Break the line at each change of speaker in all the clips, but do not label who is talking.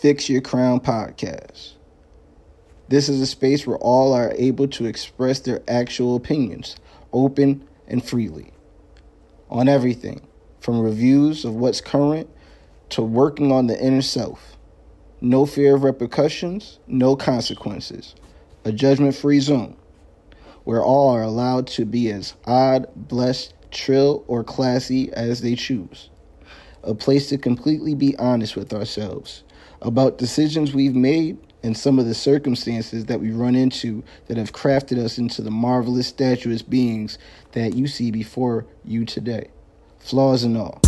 Fix Your Crown podcast. This is a space where all are able to express their actual opinions, open and freely, on everything from reviews of what's current to working on the inner self. No fear of repercussions, no consequences. A judgment free zone where all are allowed to be as odd, blessed, trill, or classy as they choose. A place to completely be honest with ourselves about decisions we've made and some of the circumstances that we run into that have crafted us into the marvelous, statuous beings that you see before you today, flaws and all.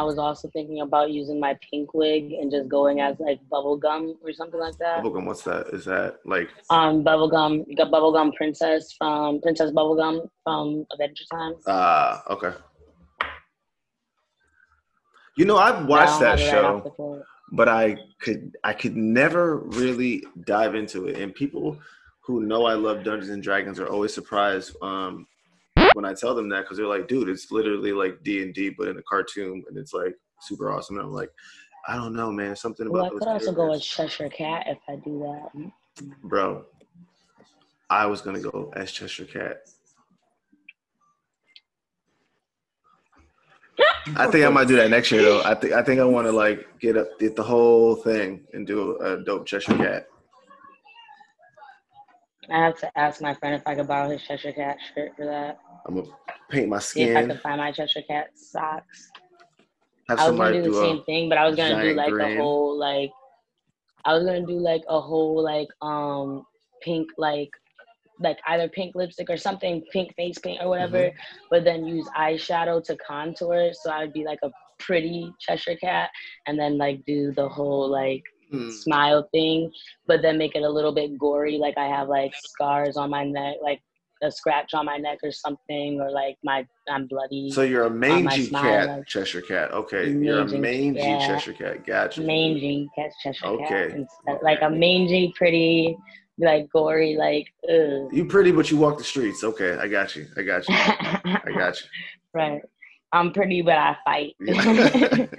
I was also thinking about using my pink wig and just going as like bubblegum or something like that.
Bubblegum, what's that? Is that like
Um, bubblegum, you got bubblegum princess from Princess Bubblegum from Adventure Time.
ah okay? You know, I've watched that show. but I could I could never really dive into it. And people who know I love Dungeons and Dragons are always surprised um, when I tell them that because they're like, "Dude, it's literally like D and D, but in a cartoon, and it's like super awesome." And I'm like, "I don't know, man. Something about.
Well, I could
those
also go as
characters."
Cheshire Cat if I do that.
bro." I was gonna go as Cheshire Cat. I think I might do that next year though. I think I think I want to like get up get the whole thing and do a dope Cheshire Cat.
I have to ask my friend if I could borrow his Cheshire Cat shirt for that.
I'm gonna paint my
See if I
skin.
could find my Cheshire Cat socks.
Have
I was gonna do the same thing, but I was gonna do like
grin.
a whole like I was gonna do like a whole like um pink like like either pink lipstick or something, pink face paint or whatever,
Mm-hmm.
but then use eyeshadow to contour. So I would be like a pretty Cheshire cat and then like do the whole like
Hmm.
smile thing, but then make it a little bit gory, like I have like scars on my neck, like a scratch on my neck or something, or like my I'm bloody.
So you're a mangy cat,
like-
Cheshire Cat. Okay, you're a
Mangy
mangy
cat.
Cheshire Cat. Gotcha.
mangy cat Cheshire
Okay.
cat instead, like a mangy, pretty, like gory, like ugh.
You pretty, but you walk the streets. Okay, I got you. I got you. I got you.
right. I'm pretty, but I fight.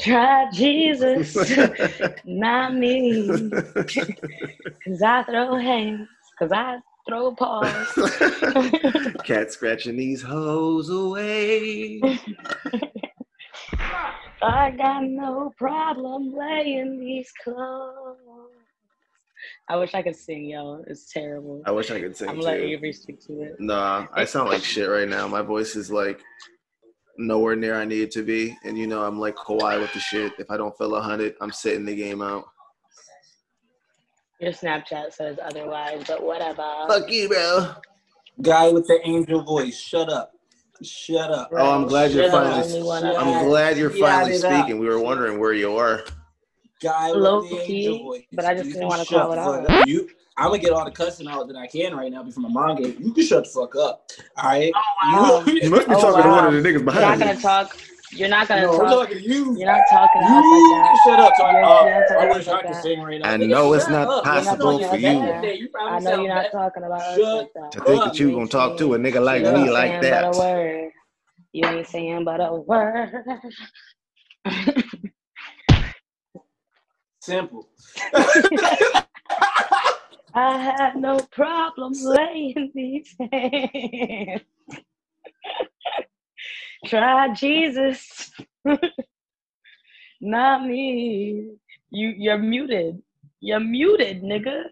Try Jesus, not me, cause I throw hands, cause I throw a pause.
Cat scratching these hoes away.
I got no problem laying these clothes. I wish I could sing, yo. It's terrible.
I wish I could sing
I'm letting. Avery stick to it.
Nah, I sound like shit right now. My voice is like nowhere near I need it to be, and you know I'm like Kawhi with the shit. If I don't feel a hundred, I'm sitting the game out.
Your Snapchat says otherwise, but whatever.
Fuck you, bro.
Guy with the angel voice. Shut up. Shut up.
Bro,
Oh, I'm glad you're
you're the
finally-
I'm
I
I'm
have.
glad you're finally
it up.
speaking. We were wondering where you are.
Guy with
Low
the
key,
angel voice.
but I just
You
didn't wanna call it
the
out.
You, I'm gonna get all the cussing out that I can right now before my mom gets. You can shut the fuck up. All right.
Oh, wow.
You must be
Oh,
talking to one of the niggas behind.
You're not
behind
gonna
you.
talk. You're not gonna
no,
talk.
talking to you.
You're not talking to
You
us like that.
shut up. Talk,
You're-
uh,
you're not talking
I wish
us
I could
that.
sing right now.
I
Nigga,
know it's not
up.
possible
for you.
talking about that. You
I know you're not talking about us
Shut
like that.
I think that you
You
gonna talk to a nigga like me like that.
But a word. You ain't saying but a word.
Simple.
I had no problem laying these hands. Try Jesus. Not me. You you're muted. You're muted, nigga.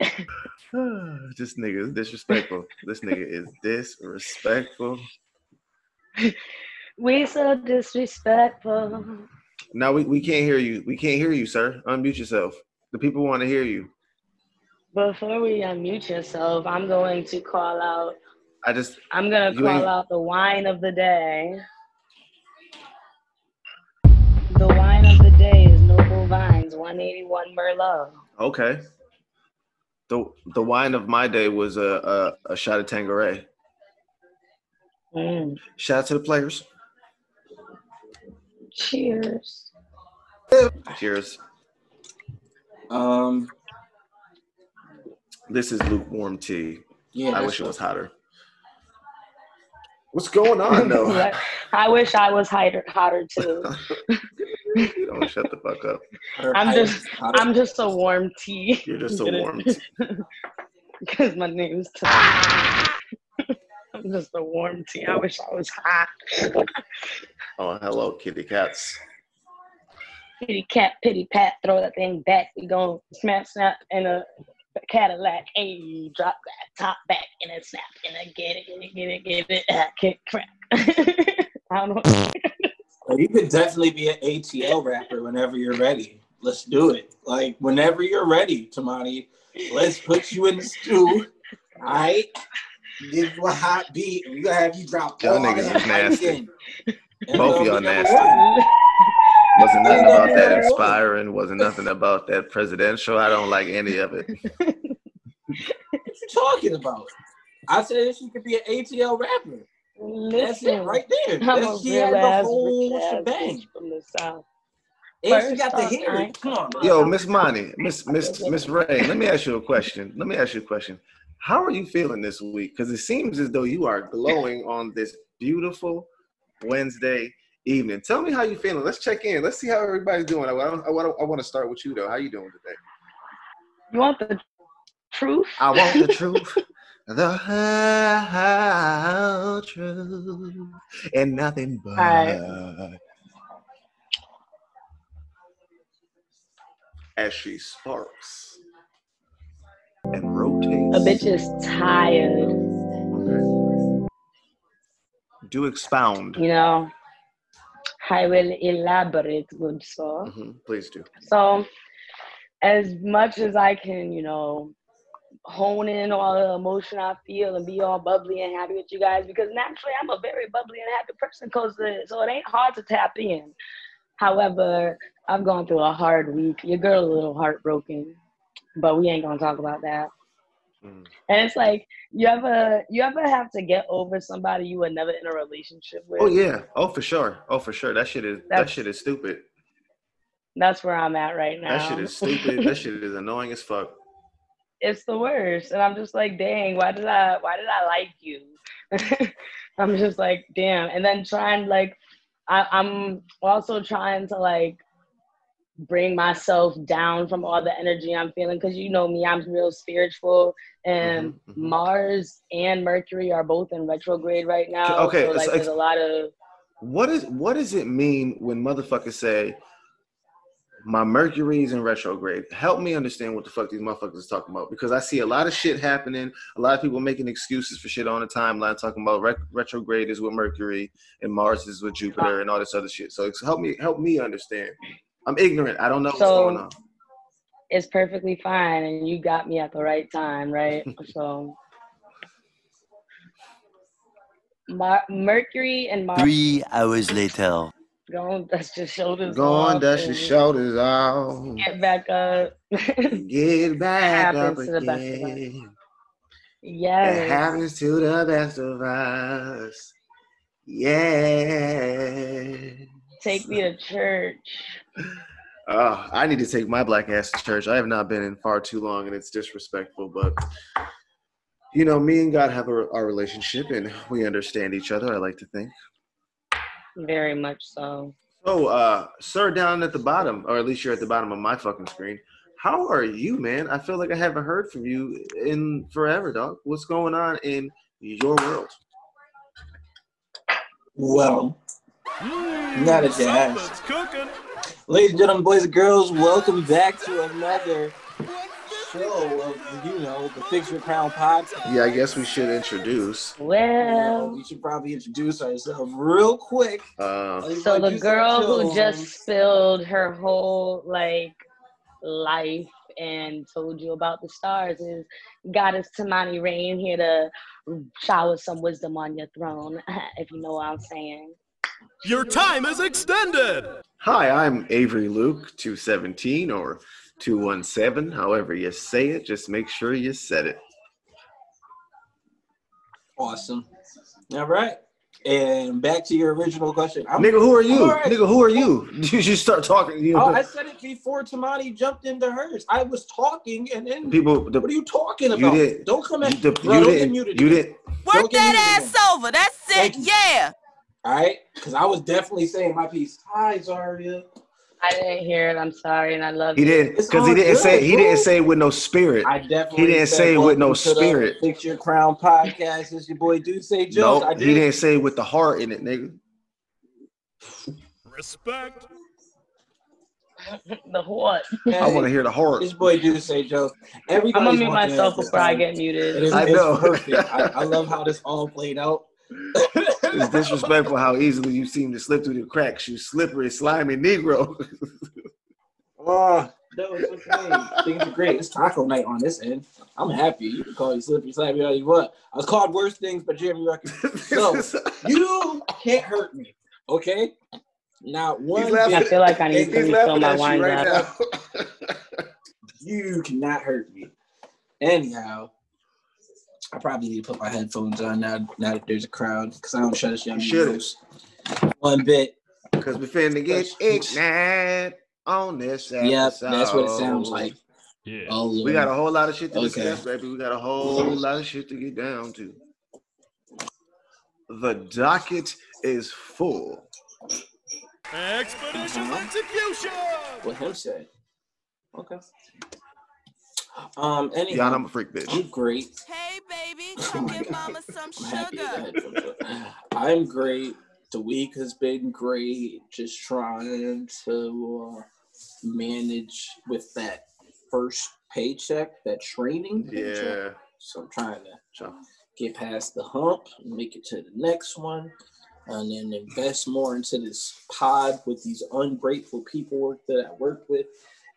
this nigga is disrespectful. this nigga is disrespectful.
We so disrespectful.
Now we, we can't hear you. We can't hear you, sir. Unmute yourself. The people want to hear you.
Before we unmute yourself, I'm going to call out.
I just
I'm gonna call
ain't-
out the wine of the day. The wine of the day is Noble Vines 181 Merlot.
okay. The the wine of my day was a a, a shot of Tanqueray.
Mm.
Shout out to the players.
Cheers.
Cheers.
Um,
This is lukewarm tea.
yeah.
I wish it was hotter. What's going on though?
I wish I was hotter, hotter too.
you don't shut the fuck up.
hotter-
I'm
hotter-
just-
hotter-
I'm just a warm tea.
You're just a warm tea.
Because my name's Ty. I'm just a warm tea. I wish I was hot.
Oh, hello, kitty cats.
Kitty cat, pity pat, throw that thing back. We gon' snap, snap in a Cadillac. Hey, drop that top back and a snap and a get it, get it, get it, get it, ah, kick crack. I don't know.
Well, you could definitely be an ATL rapper whenever you're ready. Let's do it. Like whenever you're ready, Tymani. Let's put you in the stew. All right. Give you a hot beat. and We're gonna have you drop
Y'all
all
niggas
that
is nasty. Both y'all nasty. Wasn't nothing about that inspiring. Wasn't nothing about that presidential. I don't like any of it.
What you talking about? I said she could be an ATL rapper. That's
Listen,
it right there.
I'm a
That's, she had the whole
rich
shebang.
from the south.
And she
First
got the
off,
hair. Come on,
Yo. Miss Monty, Miss Miss Miss Ray, let me ask you a question. Let me ask you a question. How are you feeling this week? Because it seems as though you are glowing on this beautiful Wednesday evening. Tell me how you feeling. Let's check in. Let's see how everybody's doing. I, want I, want I want to start with you though. How are you doing today?
You want the truth?
I want the truth, the whole truth, and nothing but. As she sparks and rotates.
A bitch is tired,
Okay. Do expound.
you know. I will elaborate, good soul.
Mhm, Please do.
So, as much as I can, you know, hone in all the emotion I feel and be all bubbly and happy with you guys, because naturally I'm a very bubbly and happy person, cause so it ain't hard to tap in. However, I've gone through a hard week. Your girl a little heartbroken, but we ain't gonna talk about that.
Mm.
And it's like you ever you ever have to get over somebody you were never in a relationship with.
Oh yeah. Oh for sure. Oh for sure. That shit is that shit is stupid.
That's where I'm at right now.
That shit is stupid. that shit is annoying as fuck.
It's the worst. And I'm just like, dang, why did I why did I like you? I'm just like, damn. And then trying like I, I'm also trying to like bring myself down from all the energy I'm feeling because you know me, I'm real spiritual and
Mhm, mhm.
Mars and Mercury are both in retrograde right now.
Okay,
So like
so
there's a lot of
What is what does it mean when motherfuckers say my Mercury's in retrograde? Help me understand what the fuck these motherfuckers is talking about because I see a lot of shit happening. A lot of people making excuses for shit on the timeline, talking about rec- retrograde is with Mercury and Mars is with Jupiter and all this other shit. So it's, help me help me understand. I'm ignorant. I don't know what's going on.
it's perfectly fine and you got me at the right time, right? so Mar- Mercury and Mars
Three hours later.
Go dust your shoulders
Go on, dust your shoulders off.
Get back up.
Get back up
Happens to the best of us.
again. It happens to the best of us. Yeah.
Take me to church.
Oh, I need to take my black ass to church. I have not been in far too long, and it's disrespectful. But you know, me and God have a, our relationship, and we understand each other. I like to think.
Very much so.
So, uh, sir, down at the bottom, or at least you're at the bottom of my fucking screen. How are you, man? I feel like I haven't heard from you in forever, dog. What's going on in your world?
Well, not a jazz.
Something's.
Ladies and gentlemen, boys and girls, welcome back to another show of, you know, the Fix Your Crown podcast.
Yeah, I guess we should introduce.
Well,
we should probably introduce ourselves real quick.
Uh,
so the girl who just spilled her whole like life and told you about the stars is Goddess Tymani Rain here to shower some wisdom on your throne, if you know what I'm saying.
Your time is extended.
hi, I'm Avery Luke, 217 or 217, however you say it. Just make sure you said it.
Awesome. All right. And back to your original question. I'm-
Nigga, who are you?
All right.
Nigga, who are you? You should start talking. You
Oh, I said it before Tymani jumped into hers. I was talking and then
people. The,
what are you talking
You
about?
did-
Don't come at
the,
bro,
you
don't get
didn't.
muted
You didn't.
Work that
muted
ass over. That's it. Yeah.
All right, because I was definitely saying my piece. Hi, Zaria.
I didn't hear it. I'm sorry, and I love
He didn't because he didn't say
good,
he
bro.
didn't say with no spirit.
I definitely
He didn't
said
say with no
welcome to the
spirit.
Fix Your Crown podcast. It's your boy Do Say Jones.
No,
I
he
did.
didn't say with the heart in it, nigga.
Respect.
the what?
I want to hear the heart.
This boy Do Say Jones.
I'm gonna mute myself before I get muted.
is,
I know.
I, I love how this all played out.
It's disrespectful how easily you seem to slip through the cracks. You slippery, slimy Negro.
Oh, that was okay. Things are great. It's taco night on this end. I'm happy. You can call you slippery, slimy all you want. I was called worse things by Jeremy Rucker. So you can't hurt me, okay? Not one
He's laughing
I feel like I need to refill my wine
right
glass.
now.
You cannot hurt me. Anyhow, I probably need to put my headphones on now. Now that there's a crowd, because I don't shut us young
You should've.
One bit.
Because we're finna get ignorant on this episode.
Yep, that's what it sounds like.
Yeah.
Oh,
We got a whole lot of shit to
Okay.
discuss, baby. We got a whole lot of shit to get down to. The docket is full.
Expeditious uh-huh. execution.
what him said. Okay. Um.
Yeah,
Anyhow,
I'm a freak bitch.
I'm great.
Hey, baby, come give mama some
I'm happy
sugar.
that headphones are- I'm great. The week has been great. Just trying to uh, manage with that first paycheck, that training paycheck.
Yeah.
So I'm trying to
So,
get past the hump, make it to the next one, and then invest more into this pod with these ungrateful people that I work with.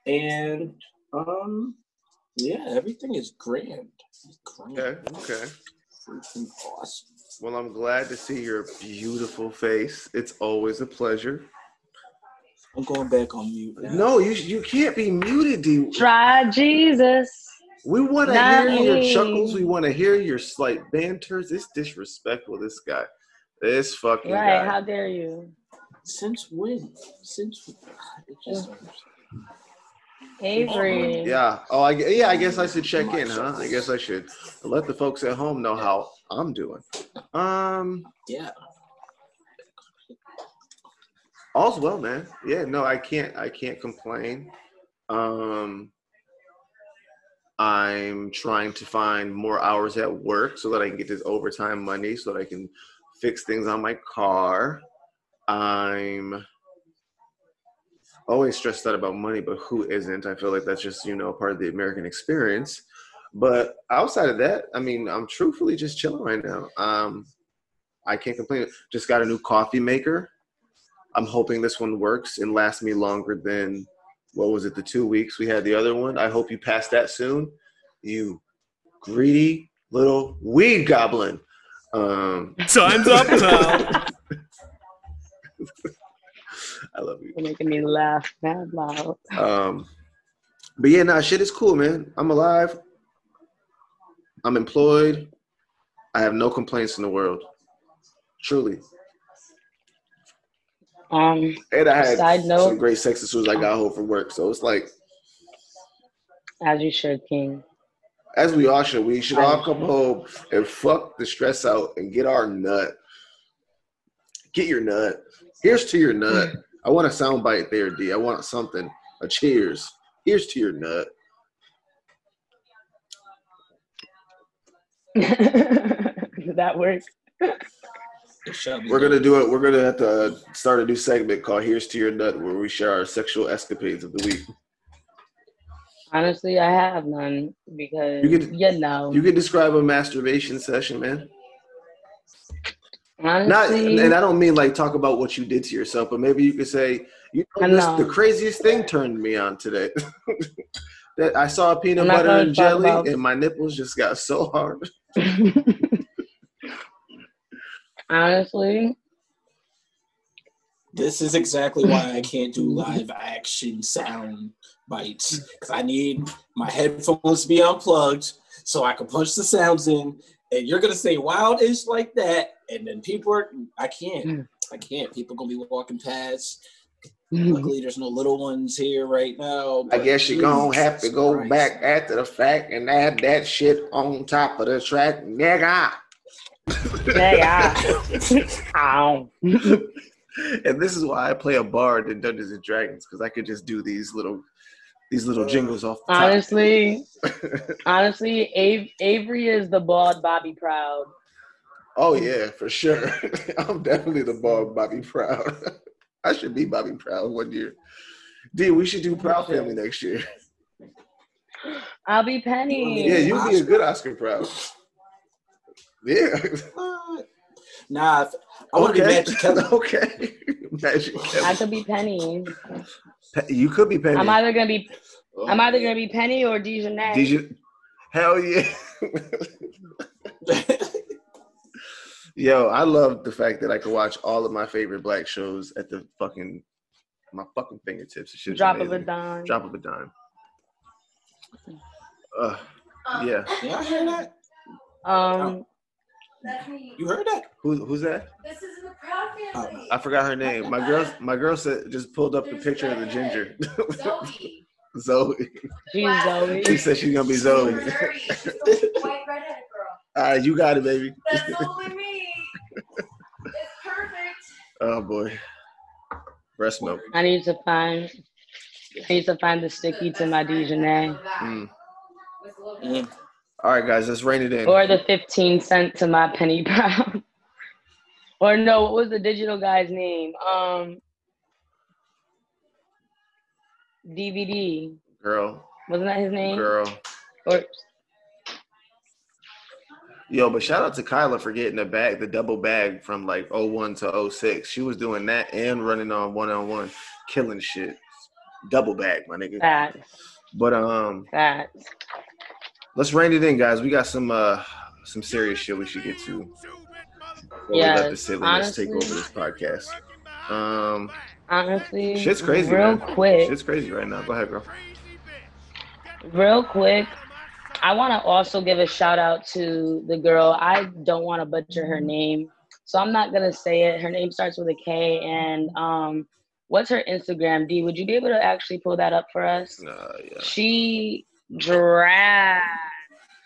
And um, yeah, everything is grand. Grand.
Okay. Okay.
Freaking awesome.
Well, I'm glad to see your beautiful face. It's always a pleasure.
I'm going back on mute. Now.
No, you you can't be muted, D.
Try Jesus.
We want to
Not
hear your chuckles. We want to hear your slight banters. It's disrespectful. This guy, this fucking
Right?
guy.
How dare you,
Since when? Since it just
Avery?
Yeah. Oh, I yeah. I guess I should check in, huh? I guess I should let the folks at home know how I'm doing. Um,
yeah.
all's well, man. Yeah. No, I can't. I can't complain. Um, I'm trying to find more hours at work so that I can get this overtime money so that I can fix things on my car. I'm always stressed out about money, but who isn't? I feel like that's just, you know, part of the American experience. But outside of that, I mean, I'm truthfully just chilling right now. Um, I can't complain. Just got a new coffee maker. I'm hoping this one works and lasts me longer than what was it, the two weeks we had the other one. I hope you pass that soon. You greedy little weed goblin. Um,
Time's up now.
I love you.
You're making me laugh mad loud.
Um, but yeah, nah, shit is cool, man. I'm alive. I'm employed. I have no complaints in the world. Truly.
Um,
And I had
Side note-
some great sex as soon as I got home from work. So it's like,
as you should, King.
as we all should, we should all come home and fuck the stress out and get our nut. Get your nut. Here's to your nut. I want a sound bite there, D. I want something. A cheers. Here's to your nut.
Did that work?
It shall be
We're gonna do it. We're gonna have to start a new segment called "Here's to Your Nut," where we share our sexual escapades of the week.
Honestly, I have none because
You
you, know.
You can describe a masturbation session, man. Not, and I don't mean like talk about what you did to yourself, but maybe you could say, you know,
I
this, the craziest thing turned me on today. that I saw peanut butter and jelly,
about-
and my nipples just got so hard.
honestly,
This is exactly why I can't do live action sound bites because I need my headphones to be unplugged so I can punch the sounds in. And you're gonna say wildish like that, and then people are. I can't. Hmm. I can't. People gonna be walking past. Hmm. Luckily, there's no little ones here right now.
I guess you're gonna have to go
Christ.
back after the fact and add that shit on top of the track, nigga.
nigga. Ow.
and this is why I play a bard in Dungeons and Dragons because I could just do these little, these little jingles off the top.
Honestly, honestly, Av- Avery is the bald Bobby Proud.
Oh yeah, for sure. I'm definitely the bald Bobby Proud. I should be Bobby Proud one year. D, we should do Proud Family next year.
I'll be Penny.
Yeah, you'll be a good Oscar Proud. Yeah.
What? Nah, if- I want to be Magic Kelly.
okay. Magic
I
Kelly.
could be Penny.
Pe- You could be Penny.
I'm either gonna be
Oh,
I'm either gonna be Penny or Dijonay.
Did Hell yeah. Yo, I love the fact that I can watch all of my favorite black shows at the fucking my fucking fingertips. It shit's
Drop of a dime.
Drop of a dime. Uh, yeah.
Yeah, I heard that.
Um,
That's me.
You heard that?
Who, who's that?
This is the Proud Family.
I forgot her name. My girl, my girl said just pulled up the picture of the ginger.
Zoe.
Zoe.
she's
Wow.
Zoe.
She said she's gonna be Zoe.
She's the white redheaded girl.
All right, you got it, baby.
That's only me. It's perfect.
Oh boy. Breast milk.
I need to find I need to find the sticky to my Dijonay.
Mm.
With a little bit.
Mm.
All right, guys, let's rein it in.
Or the 15 cent to my penny brown. or no, what was the digital guy's name? Um DVD.
Girl,
Wasn't that his name?
girl.
Or
Yo, but shout out to Kyla for getting the bag, the double bag from like 01 to 06. She was doing that and running on one on one, killing shit. Double bag, my nigga.
that.
But um,
That.
Let's rein it in, guys. We got some uh some serious shit we should get to. Yeah, let the silliness take over this podcast. Um,
Honestly.
shit's crazy,
Real
man.
quick.
Shit's crazy right now. Go ahead, girl.
real quick i want to also give a shout out to the girl i don't want to butcher her name so i'm not going to say it her name starts with a k and um what's her instagram d would you be able to actually pull that up for us
Uh, yeah.
she dragged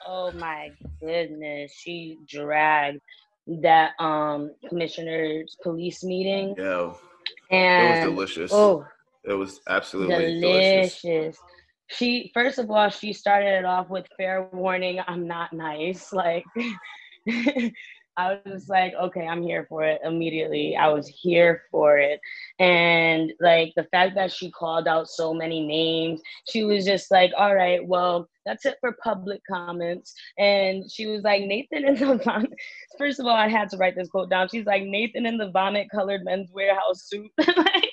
oh my goodness she dragged that um commissioner's police meeting
Yo, it was delicious.
oh
It was absolutely delicious.
delicious. She first of all, she started it off with fair warning, I'm not nice. Like I was just like, okay, I'm here for it immediately. I was here for it. And like the fact that she called out so many names, she was just like, all right, well, that's it for public comments. And she was like, Nathan in the vomit. First of all, I had to write this quote down. She's like, Nathan in the vomit colored men's warehouse suit. like,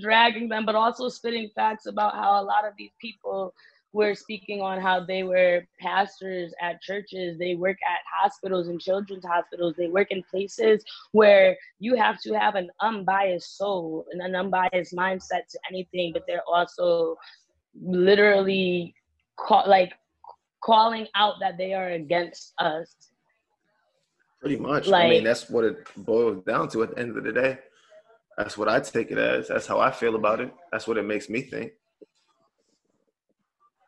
dragging them, but also spitting facts about how a lot of these people were speaking on how they were pastors at churches, they work at hospitals and children's hospitals, they work in places where you have to have an unbiased soul and an unbiased mindset to anything, but they're also literally call, like calling out that they are against us.
Pretty much. I
Like-
mean, that's what it boils down to at the end of the day. That's what I take it as. That's how I feel about it. That's what it makes me think.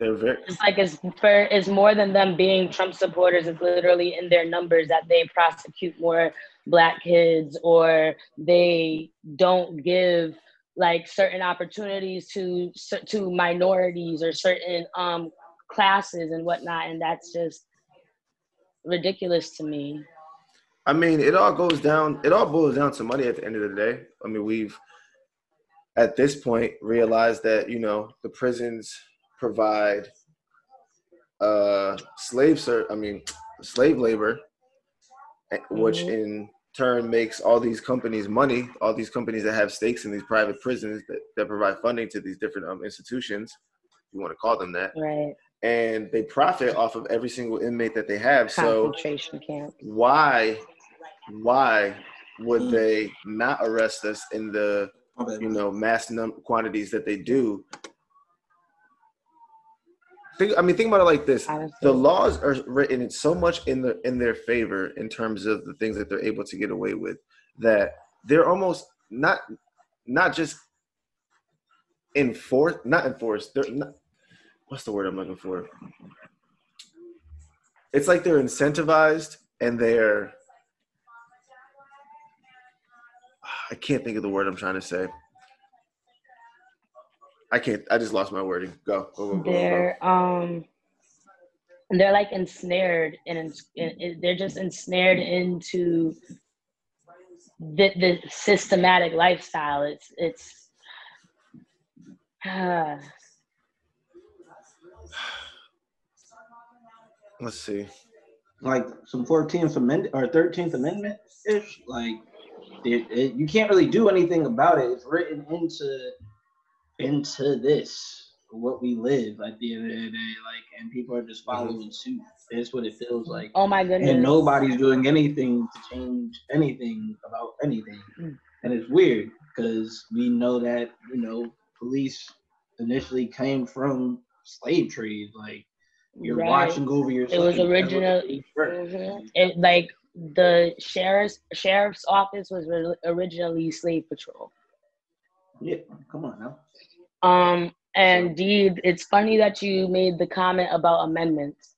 They're very
It's like it's for it's more than them being Trump supporters. It's literally in their numbers that they prosecute more black kids or they don't give like certain opportunities to to minorities or certain um classes and whatnot, and that's just ridiculous to me.
I mean, it all goes down. It all boils down to money at the end of the day. I mean, we've at this point realized that you know the prisons provide uh slave ser- I mean slave labor, eh, which
Mhm.
in turn makes all these companies money. All these companies that have stakes in these private prisons that, that provide funding to these different um, institutions, if you want to call them that,
Right.
and they profit off of every single inmate that they have. So
Concentration camp.
why why would
Mm.
they not arrest us in the you know mass num- quantities that they do think i mean think about it like this the laws are written so much in the in their favor in terms of the things that they're able to get away with that they're almost not not just enforced not enforced they're not what's the word i'm looking for it's like they're incentivized and they're I can't think of the word I'm trying to say. I can't. I just lost my wording. Go. Go. Go. Go. go, go.
they're um they're like ensnared and ins- in- in- they're just ensnared into the, the systematic lifestyle it's it's uh,
Let's see.
like some 14th amendment or 13th amendment ish like it, it, you can't really do anything about it it's written into into this what we live at the end of the day like and people are just following suit that's what it feels like
oh my goodness
and nobody's doing anything to change anything about anything
Mm.
and it's weird because we know that you know police initially came from slave trade like you're
Right.
watching over your
It was
slave. That's what
original-
the police were.
Mhm. it like the sheriff's sheriff's office was re- originally slave patrol
Yeah, come on now.
Um, and indeed, it's funny that you made the comment about amendments.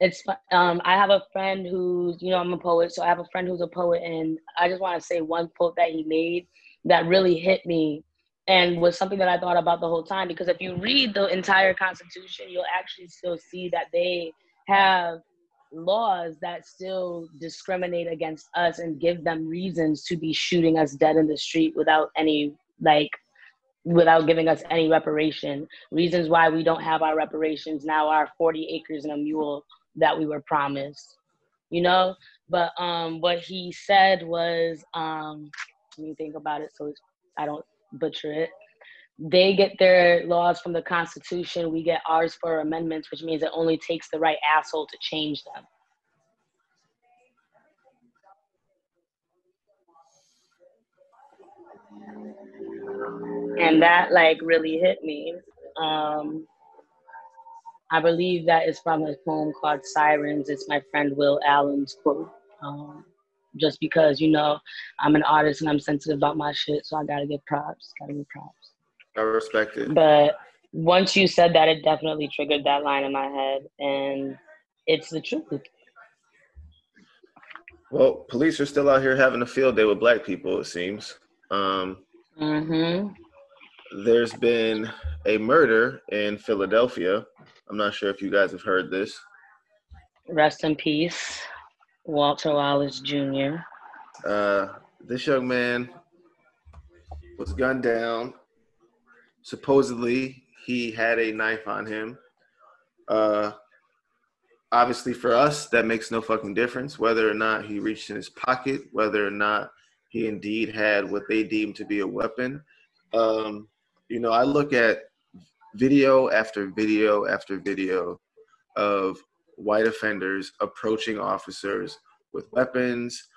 It's um, I have a friend who's, you know, I'm a poet, so I have a friend who's a poet, and I just want to say one quote that he made that really hit me, and was something that I thought about the whole time. Because if you read the entire Constitution, you'll actually still see that they have laws that still discriminate against us and give them reasons to be shooting us dead in the street without any like without giving us any reparation. Reasons why we don't have our reparations now are 40 acres and a mule that we were promised. You know? But um what he said was um let me think about it so I don't butcher it. They get their laws from the Constitution, we get ours for amendments, which means it only takes the right asshole to change them. And that like really hit me. Um, I believe that is from a poem called Sirens. It's my friend Will Allen's quote. Um, just because you know I'm an artist and I'm sensitive about my shit, so I gotta give props. Gotta give props.
I respect it.
But once you said that, it definitely triggered that line in my head, and it's the truth.
Well, police are still out here having a field day with black people. It seems. Um,
hmm
there's been a murder in Philadelphia. I'm not sure if you guys have heard this.
Rest in peace, Walter Wallace Jr.
Uh, this young man was gunned down. Supposedly, he had a knife on him. Uh, obviously, for us, that makes no fucking difference whether or not he reached in his pocket, whether or not he indeed had what they deemed to be a weapon. Um, you know, I look at video after video after video of white offenders approaching officers with weapons,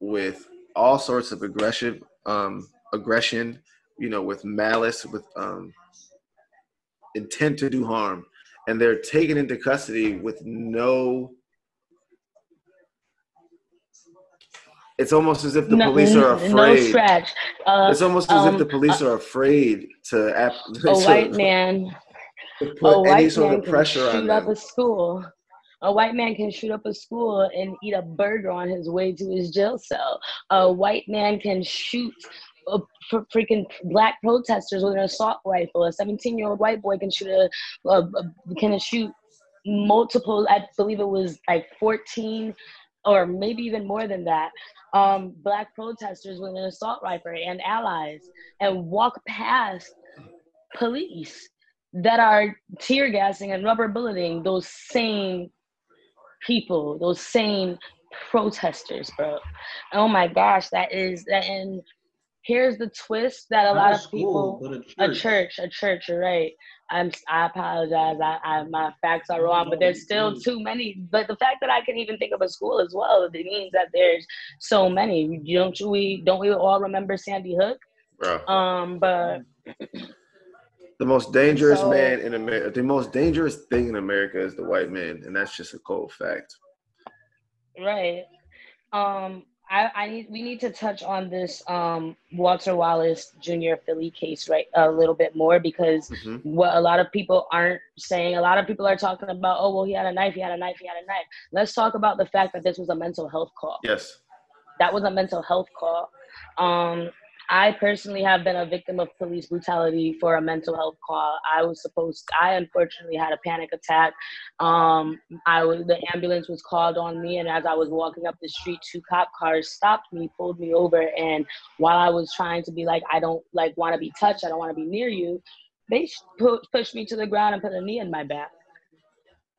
with all sorts of aggressive um, aggression, you know, with malice, with um, intent to do harm, and they're taken into custody with no. It's almost as if the
No-
police are
No
afraid.
scratch. Uh,
it's almost as if
um,
the police are afraid to, ap-
a
to-
white man
to
a
put any
white
sort
man
of
can
pressure on
shoot up
them.
a school. A white man can shoot up a school and eat a burger on his way to his jail cell. A white man can shoot a fr- freaking black protesters with an assault rifle. A 17-year-old white boy can shoot a, a, a can shoot multiple. I believe it was like 14 or maybe even more than that, um, black protesters with an assault rifle and allies and walk past police that are tear gassing and rubber bulleting those same people, those same protesters, bro. Oh my gosh, that is that. And here's the twist that a
Not
lot
a
of people,
school, but
a church, a church. You're right. I'm. I apologize. I, I my facts are wrong, but there's still too many. But the fact that I can even think of a school as well, it means that there's so many. Don't we? Don't we all remember Sandy Hook?
Bro.
Um, but
The most dangerous
So-
man in America, the most dangerous thing in America is the white man, and that's just a cold fact.
Right. Um, I, I need we need to touch on this um Walter Wallace Jr. Philly case right a little bit more because
Mhm.
what a lot of people aren't saying, a lot of people are talking about, oh well he had a knife, he had a knife, he had a knife. Let's talk about the fact that this was a mental health call.
Yes.
That was a mental health call. Um I personally have been a victim of police brutality for a mental health call. I was supposed I unfortunately had a panic attack. Um, I was the ambulance was called on me, and as I was walking up the street, two cop cars stopped me, pulled me over, and while I was trying to be like, I don't like want to be touched, I don't want to be near you, they pu- pushed me to the ground and put a knee in my back.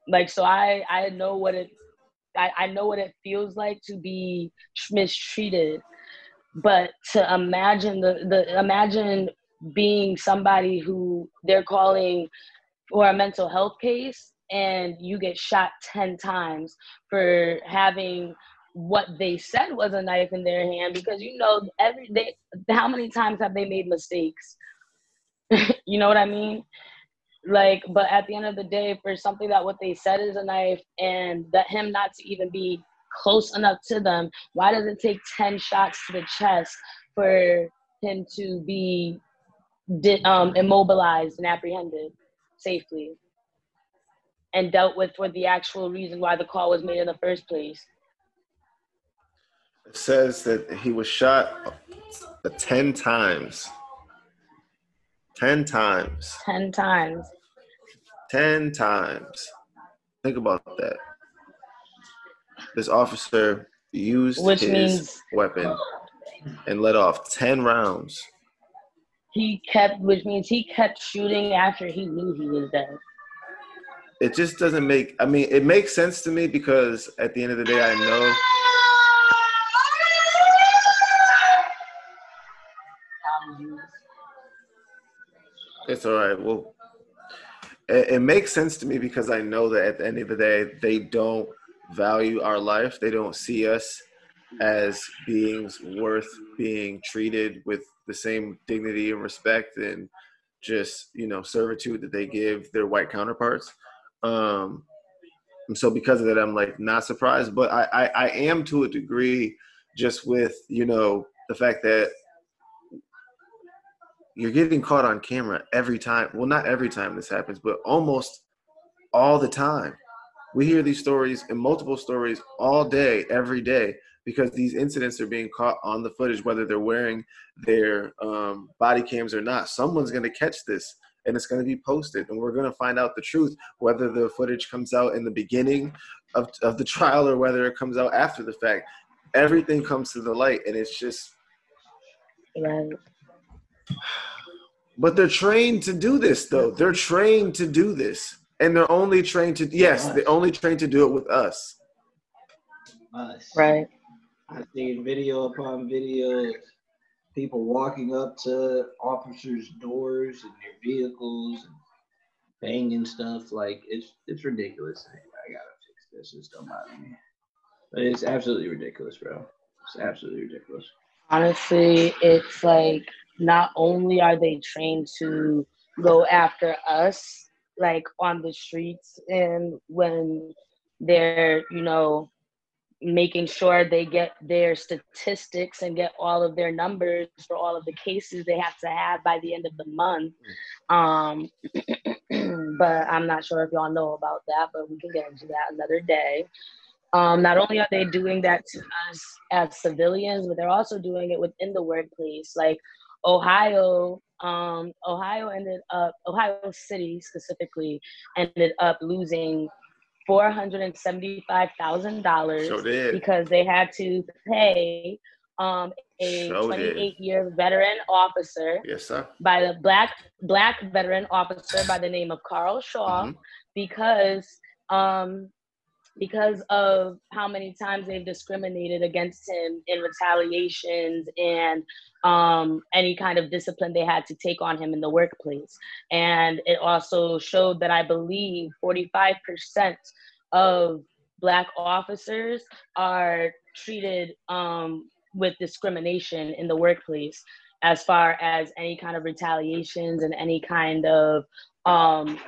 Like so, I I know what it I, I know what it feels like to be mistreated but to imagine the, the imagine being somebody who they're calling for a mental health case and you get shot 10 times for having what they said was a knife in their hand because you know every day how many times have they made mistakes? You know what i mean? Like but at the end of the day for something that what they said is a knife and that him not to even be close enough to them why does it take 10 shots to the chest for him to be di- um, immobilized and apprehended safely and dealt with for the actual reason why the call was made in the first place
It says that he was shot uh, 10 times. 10 times.
10 times
10 times. Think about that. This officer used
Which
his
means-
weapon and let off 10 rounds.
he kept which means he kept shooting after he knew he was dead
It just doesn't make, I mean, it makes sense to me because at the end of the day, I know It's all right. Well, it, it makes sense to me because I know that at the end of the day, they don't value our life. They don't see us as beings worth being treated with the same dignity and respect and just you know servitude that they give their white counterparts. Um, and so because of that, I'm like not surprised, but I, I, I am to a degree just with you know the fact that you're getting caught on camera every time. Well, not every time this happens, but almost all the time. We hear these stories and multiple stories all day, every day, because these incidents are being caught on the footage, whether they're wearing their um, body cams or not. Someone's going to catch this and it's going to be posted, and we're going to find out the truth, whether the footage comes out in the beginning of, of the trial or whether it comes out after the fact. Everything comes to the light, and it's just
right
But they're trained to do this, though. They're trained to do this, and they're only trained to yes, they're only trained to do it with us.
Us.
right
I've seen video upon video, people walking up to officers' doors and their vehicles and banging stuff. Like it's it's ridiculous. I, I gotta fix this. It's don't bother me. But it's absolutely ridiculous, bro. It's absolutely ridiculous.
honestly it's like not only are they trained to go after us like on the streets and when they're you know making sure they get their statistics and get all of their numbers for all of the cases they have to have by the end of the month um but i'm not sure if y'all know about that but we can get into that another day um, not only are they doing that to us as civilians, but they're also doing it within the workplace. Like Ohio, um, Ohio ended up, Ohio City specifically ended up losing four hundred and seventy-five thousand dollars because they had to pay um, a
Sure did.
28 year veteran officer
Yes, sir.
by the black black veteran officer by the name of Carl Shaw
Mhm.
because um, because of how many times they've discriminated against him in retaliations and um, any kind of discipline they had to take on him in the workplace. And it also showed that I believe 45% of Black officers are treated um, with discrimination in the workplace as far as any kind of retaliations and any kind of um,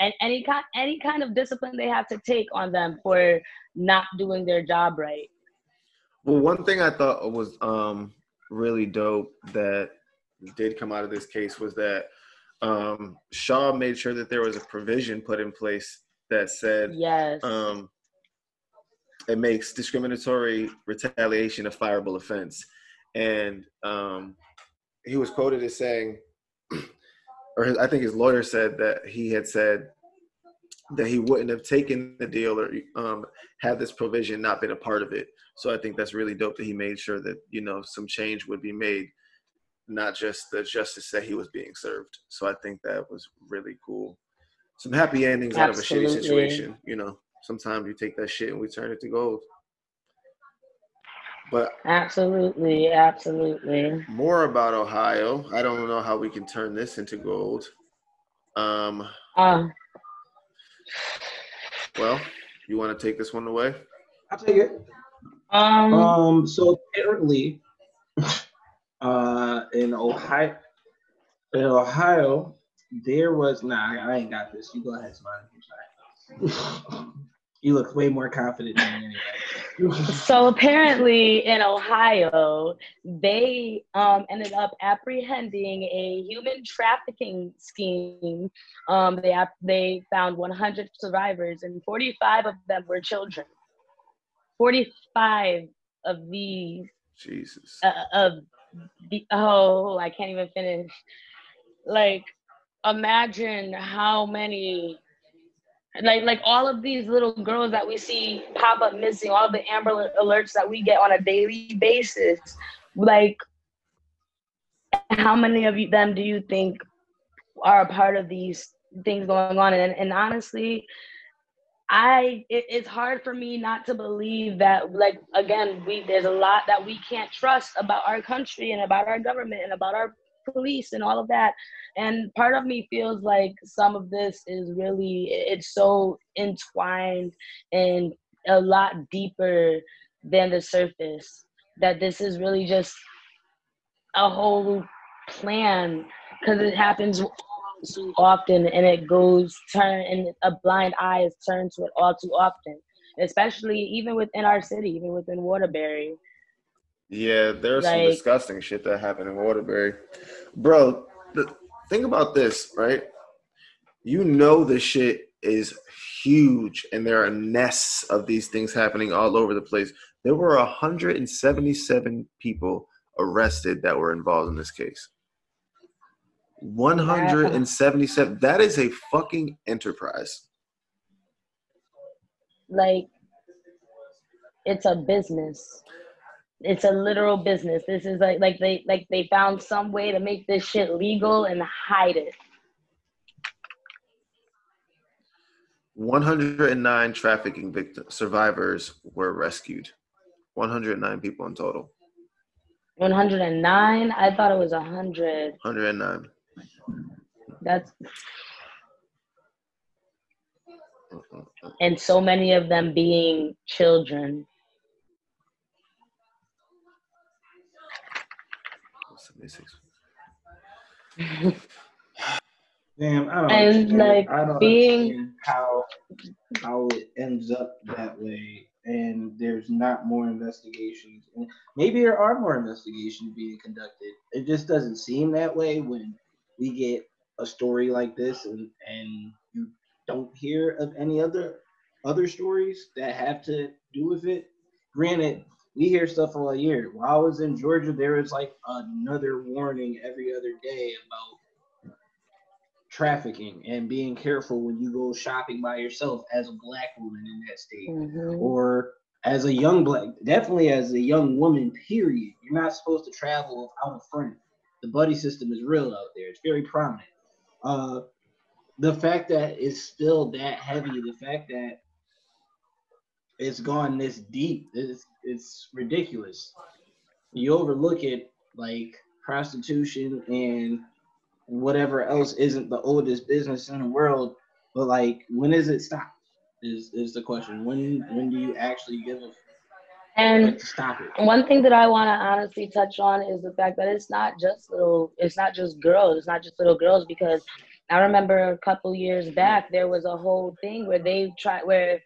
and any kind any kind of discipline they have to take on them for not doing their job right.
Well, one thing I thought was um, really dope that did come out of this case was that um, Shaw made sure that there was a provision put in place that said
Yes.
um, it makes discriminatory retaliation a fireable offense. And um, he was quoted as saying, or his, I think his lawyer said that he had said that he wouldn't have taken the deal or um, had this provision not been a part of it. So I think that's really dope that he made sure that you know some change would be made, not just the justice that he was being served. So I think that was really cool. Some happy endings out of a shitty situation. You know, sometimes you take that shit and we turn it to gold. But
absolutely, absolutely.
more about Ohio. I don't know how we can turn this into gold. Um,
Uh,
well, you want to take this one away?
I'll take it.
um,
Um, so apparently, uh, in Ohio, in Ohio, there was nah. I ain't got this. You go ahead, Simon. I'm you look way more confident than me anyway.
so apparently in Ohio, they um, ended up apprehending a human trafficking scheme. Um, they they found 100 survivors, and 45 of them were children. 45 of these
Jesus.
uh, of the oh, I can't even finish. Like, imagine how many like like all of these little girls that we see pop up missing, all the Amber alerts that we get on a daily basis. Like, how many of you, them do you think are a part of these things going on? And and honestly, I it, it's hard for me not to believe that like again we there's a lot that we can't trust about our country and about our government and about our police and all of that. And part of me feels like some of this is really it's so entwined and a lot deeper than the surface that this is really just a whole plan because it happens so often and it goes turn and a blind eye is turned to it all too often especially even within our city even within waterbury
Yeah, there's some disgusting shit that happened in Waterbury. Bro, the, think about this, right? You know this shit is huge and there are nests of these things happening all over the place. There were 177 people arrested that were involved in this case. 177. That is a fucking enterprise.
like it's a business it's a literal business this is like like they like they found some way to make this shit legal and hide it
109 trafficking victims survivors were rescued. 109 people in total.
109 i thought it was 100
109.
that's mm, mm, mm. and so many of them being children
76.
Damn, I don't
And,
understand.
like,
I don't
being-
how how it ends up that way, and there's not more investigations. And maybe there are more investigations being conducted. It just doesn't seem that way when we get a story like this, and and you don't hear of any other other stories that have to do with it. Granted, we hear stuff all year. While I was in Georgia, there was like another warning every other day about trafficking and being careful when you go shopping by yourself as a black woman in that state
Mhm.
or as a young black, definitely as a young woman, period. You're not supposed to travel without a friend. The buddy system is real out there. It's very prominent. Uh, the fact that it's still that heavy, the fact that it's gone this deep, is it's ridiculous. You overlook it like prostitution and whatever else isn't the oldest business in the world, but like when is it stop? Is is the question. When when do you actually give a
And
like stop it?
one thing that I want to honestly touch on is the fact that it's not just little, it's not just girls, it's not just little girls because I remember a couple years back there was a whole thing where they tried where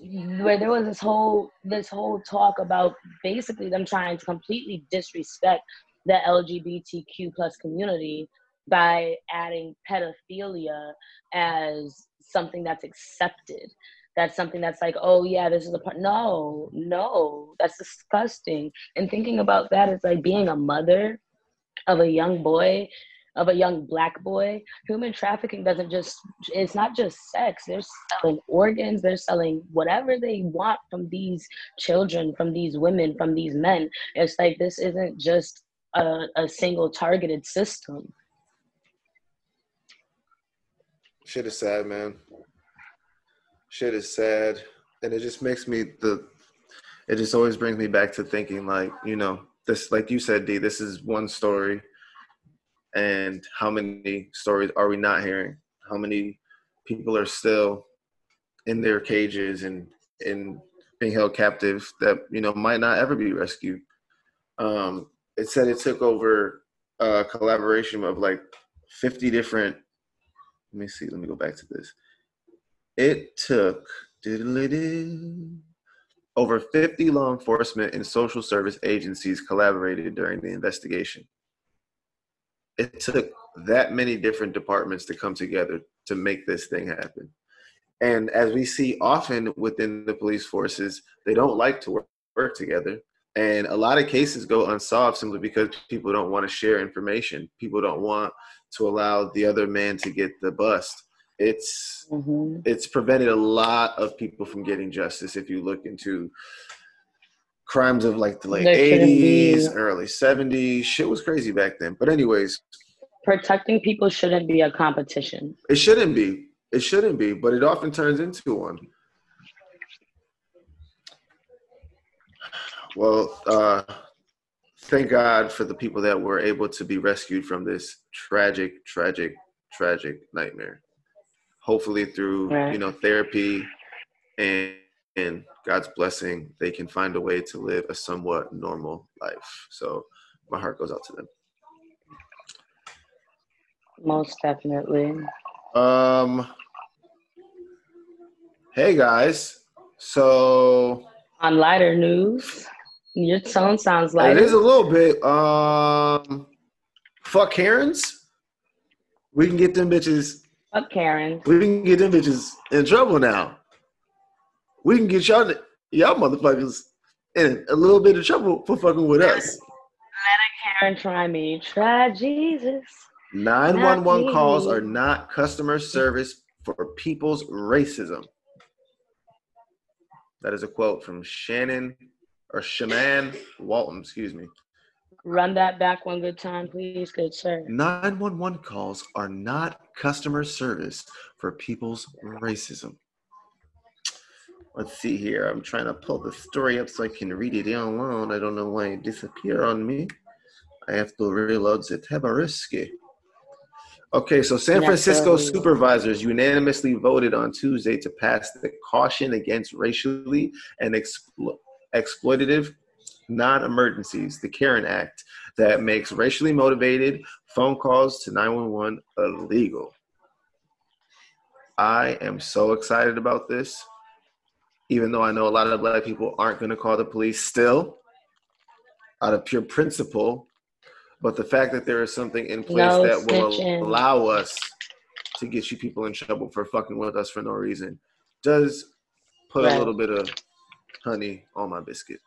where there was this whole this whole talk about basically them trying to completely disrespect the LGBTQ plus community by adding pedophilia as something that's accepted that's something that's like, oh yeah, this is a part. No, no, that's disgusting. And thinking about that is like being a mother of a young boy, of a young black boy. Human trafficking doesn't just, it's not just sex. They're selling organs, they're selling whatever they want from these children, from these women, from these men. It's like this isn't just a, a single targeted system.
Shit is sad, man. Shit is sad, and it just makes me the. It just always brings me back to thinking, like you know, this, like you said, D. This is one story, and how many stories are we not hearing? How many people are still in their cages and and being held captive that you know might not ever be rescued? Um, it said it took over a collaboration of like 50 different let me see. Let me go back to this. It took over 50 law enforcement and social service agencies collaborated during the investigation. It took that many different departments to come together to make this thing happen. And as we see often within the police forces, they don't like to work, work together. And a lot of cases go unsolved simply because people don't want to share information. People don't want to allow the other man to get the bust. It's
Mhm.
it's prevented a lot of people from getting justice if you look into crimes of like the late 80s, early 70s. Shit was crazy back then. But anyways,
Protecting people shouldn't be a competition.
it shouldn't be. It shouldn't be, but it often turns into one. Well, uh, thank God for the people that were able to be rescued from this tragic, tragic, tragic nightmare. Hopefully, through
Right.
you know therapy and and God's blessing, they can find a way to live a somewhat normal life. So, my heart goes out to them.
Most definitely.
Um. Hey guys. So
On lighter news, your tone sounds
it
It
is a little bit. Um. Fuck Karens. We can get them bitches.
Fuck Karen.
We can get them bitches in trouble now. We can get y'all, y'all motherfuckers in a little bit of trouble for fucking with us.
Let Karen, try me. Try Jesus.
911
Not
calls
me.
are not customer service for people's racism. That is a quote from Shannon or Shamann Walton, excuse me.
Run that back one good time, please, good sir.
911 calls are not customer service for people's racism. Let's see here. I'm trying to pull the story up so I can read it alone. I don't know why it disappeared on me. I have to reload the Tabariski. Okay, so San Francisco supervisors unanimously voted on Tuesday to pass the Caution Against Racially and Explo- Exploitative Non-Emergencies, the CAREN Act, that makes racially motivated phone calls to 911 illegal. I am so excited about this, even though I know a lot of black people aren't going to call the police still, out of pure principle. But the fact that there is something in place
No
that will allow us to get you people in trouble for fucking with us for no reason does put
Right.
a little bit of honey on my biscuit.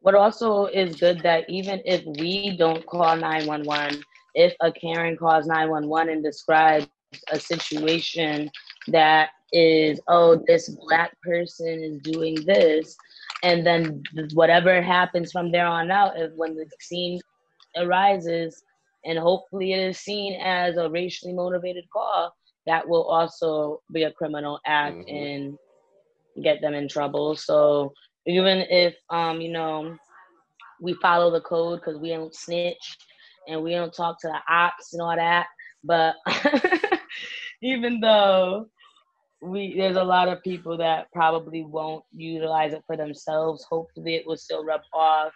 What also is good that even if we don't call 911, if a Karen calls 911 and describes a situation that is, oh, this black person is doing this, and then whatever happens from there on out, if, when the scene arises, and hopefully it is seen as a racially motivated call, that will also be a criminal act
Mhm.
and get them in trouble. So even if um, you know, we follow the code because we don't snitch and we don't talk to the ops and all that, but even though we there's a lot of people that probably won't utilize it for themselves, hopefully it will still rub off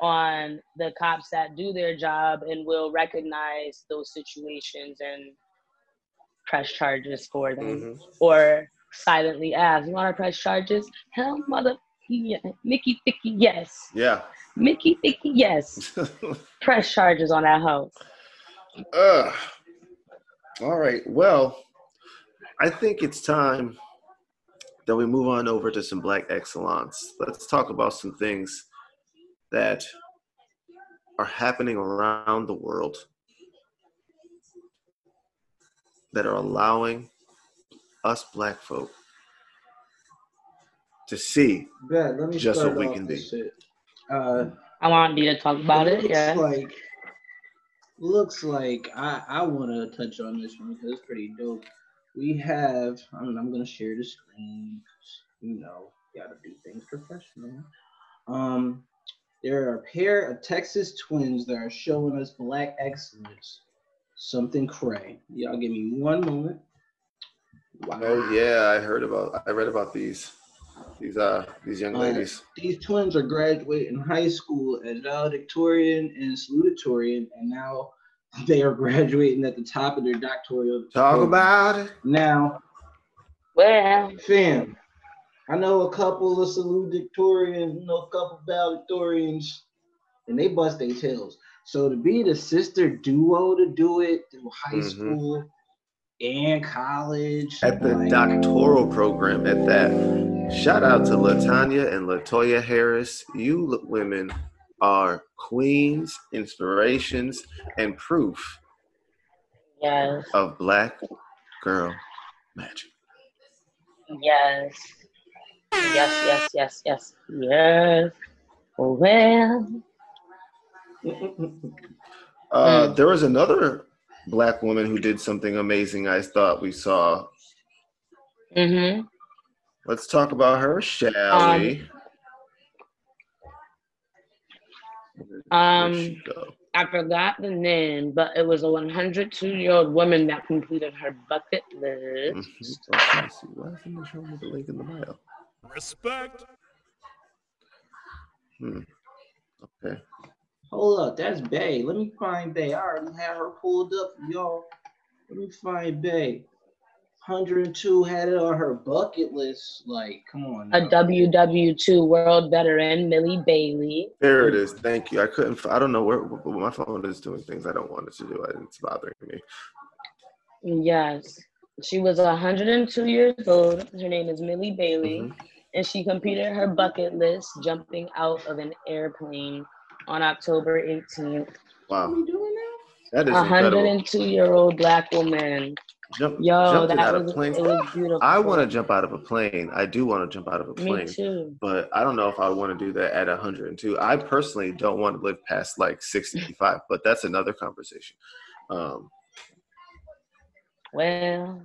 on the cops that do their job and will recognize those situations and press charges for them
Mhm.
or silently ask, "You want to press charges?" Hell, mother, yeah. Mickey Thicky, yes.
Yeah.
Mickey Thicky, yes. Press charges on that hoe.
Ugh. All right. Well, I think it's time that we move on over to some black excellence. Let's talk about some things that are happening around the world that are allowing us black folk to see
Bet, let me
Just what we can be.
Uh,
I want you to talk about it.
looks
Yeah.
like looks like I I want to touch on this one because it's pretty dope. We have I'm, I'm gonna share the screen. 'cause, You know, gotta do things professional. Um, there are a pair of Texas twins that are showing us black excellence. Something cray. Y'all give me one moment. Wow.
Oh yeah, I heard about I read about these these uh these young
Uh,
ladies.
These twins are graduating high school as valedictorian and salutatorian, and now they are graduating at the top of their doctoral.
Talk
program.
about it.
now,
Well,
fam. I know a couple of salutatorians, you know, a couple of valedictorians, and they bust their tails. So to be the sister duo to do it through high
Mhm.
school and college,
At the
like,
doctoral program at that. Shout out to Latanya and Latoya Harris. You women are queens, inspirations, and proof
yes,
of black girl magic.
yes, yes, yes, yes, yes, yes. Well,
Uh,
Mm.
There was another black woman who did something amazing. I thought we saw.
mm-hmm.
Let's talk about her, shall
Um,
we?
Um,
where'd she go?
I forgot the name, but it was a 102 year old woman that completed her bucket list.
Let me see. Why isn't it showing me the link in the bio?
Respect.
Hmm. Okay.
Hold up, that's Bay. Let me find Bay. I already have her pulled up y'all. Let me find Bay. 102 had it on her bucket list. Like, come on.
A WW2 world veteran, Millie Bailey.
There it is. Thank you. I couldn't. I don't know where but my phone is doing things I don't want it to do. It's bothering me.
Yes. She was 102 years old. Her name is Millie Bailey.
Mhm.
And she completed her bucket list jumping out of an airplane on October 18th.
What
Wow,
we doing now?
that is
A
incredible.
102 year old black woman.
Jump,
Yo,
jumping
that
out
was
of planes.
was beautiful.
I want to jump out of a plane. I do want to jump out of a plane.
Me too.
but I don't know if I want to do that at 102. I personally don't want to live past like 65, but that's another conversation. Um,
Well,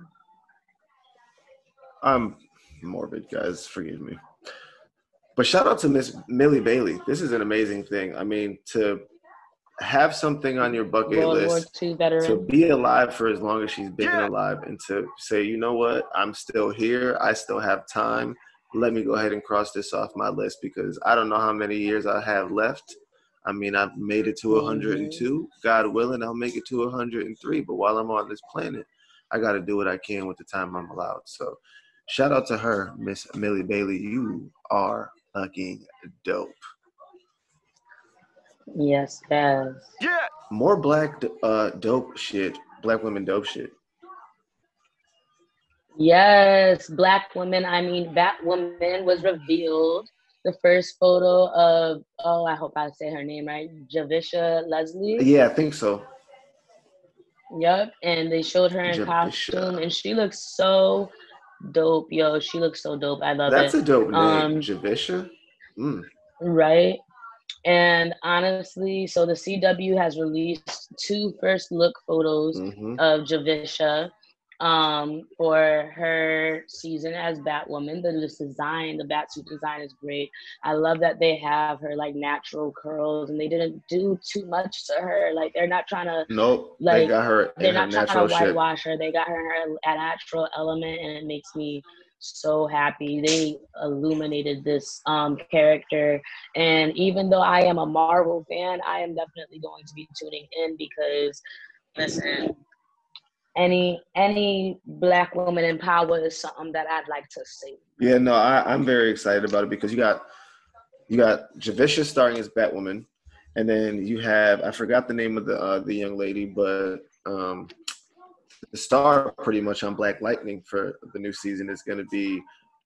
I'm morbid, guys. Forgive me. But shout out to Miss Millie Bailey. This is an amazing thing. I mean, to have something on your bucket
World War
list,
II
to be alive for as long as she's been
Yeah.
alive, and to say, you know what, I'm still here. I still have time. Let me go ahead and cross this off my list because I don't know how many years I have left. I mean, I've made it to 102. God willing, I'll make it to 103. But while I'm on this planet, I got to do what I can with the time I'm allowed. So, shout out to her, Miss Millie Bailey. You are fucking dope.
Yes, yes.
Yeah.
More black uh, dope shit. Black women dope shit.
Yes, black women. I mean, that Batwoman was revealed. The first photo of, oh, I hope I say her name right, Javicia Leslie.
Yeah, I think so.
Yep, and they showed her in
Javicia.
costume, and she looks so dope, yo. She looks so dope. I love that.
That's
it.
a dope name,
Um,
Javicia. Mm.
Right. And honestly, so the CW has released two first look photos
hmm
of Javicia um, for her season as Batwoman. The this design, the Batsuit design is great. I love that they have her like natural curls and they didn't do too much to her. Like they're not trying to
Nope, they
Like,
got her
they're
her
not trying to whitewash her. They got her in her natural element, and it makes me so happy. They illuminated this um, character, and even though I am a Marvel fan, I am definitely going to be tuning in because, listen, any any black woman in power is something that I'd like to see.
Yeah, no, I, I'm very excited about it because you got you got Javicia starring as Batwoman, and then you have I forgot the name of the uh, the young lady, but um, the star pretty much on Black Lightning for the new season is going to be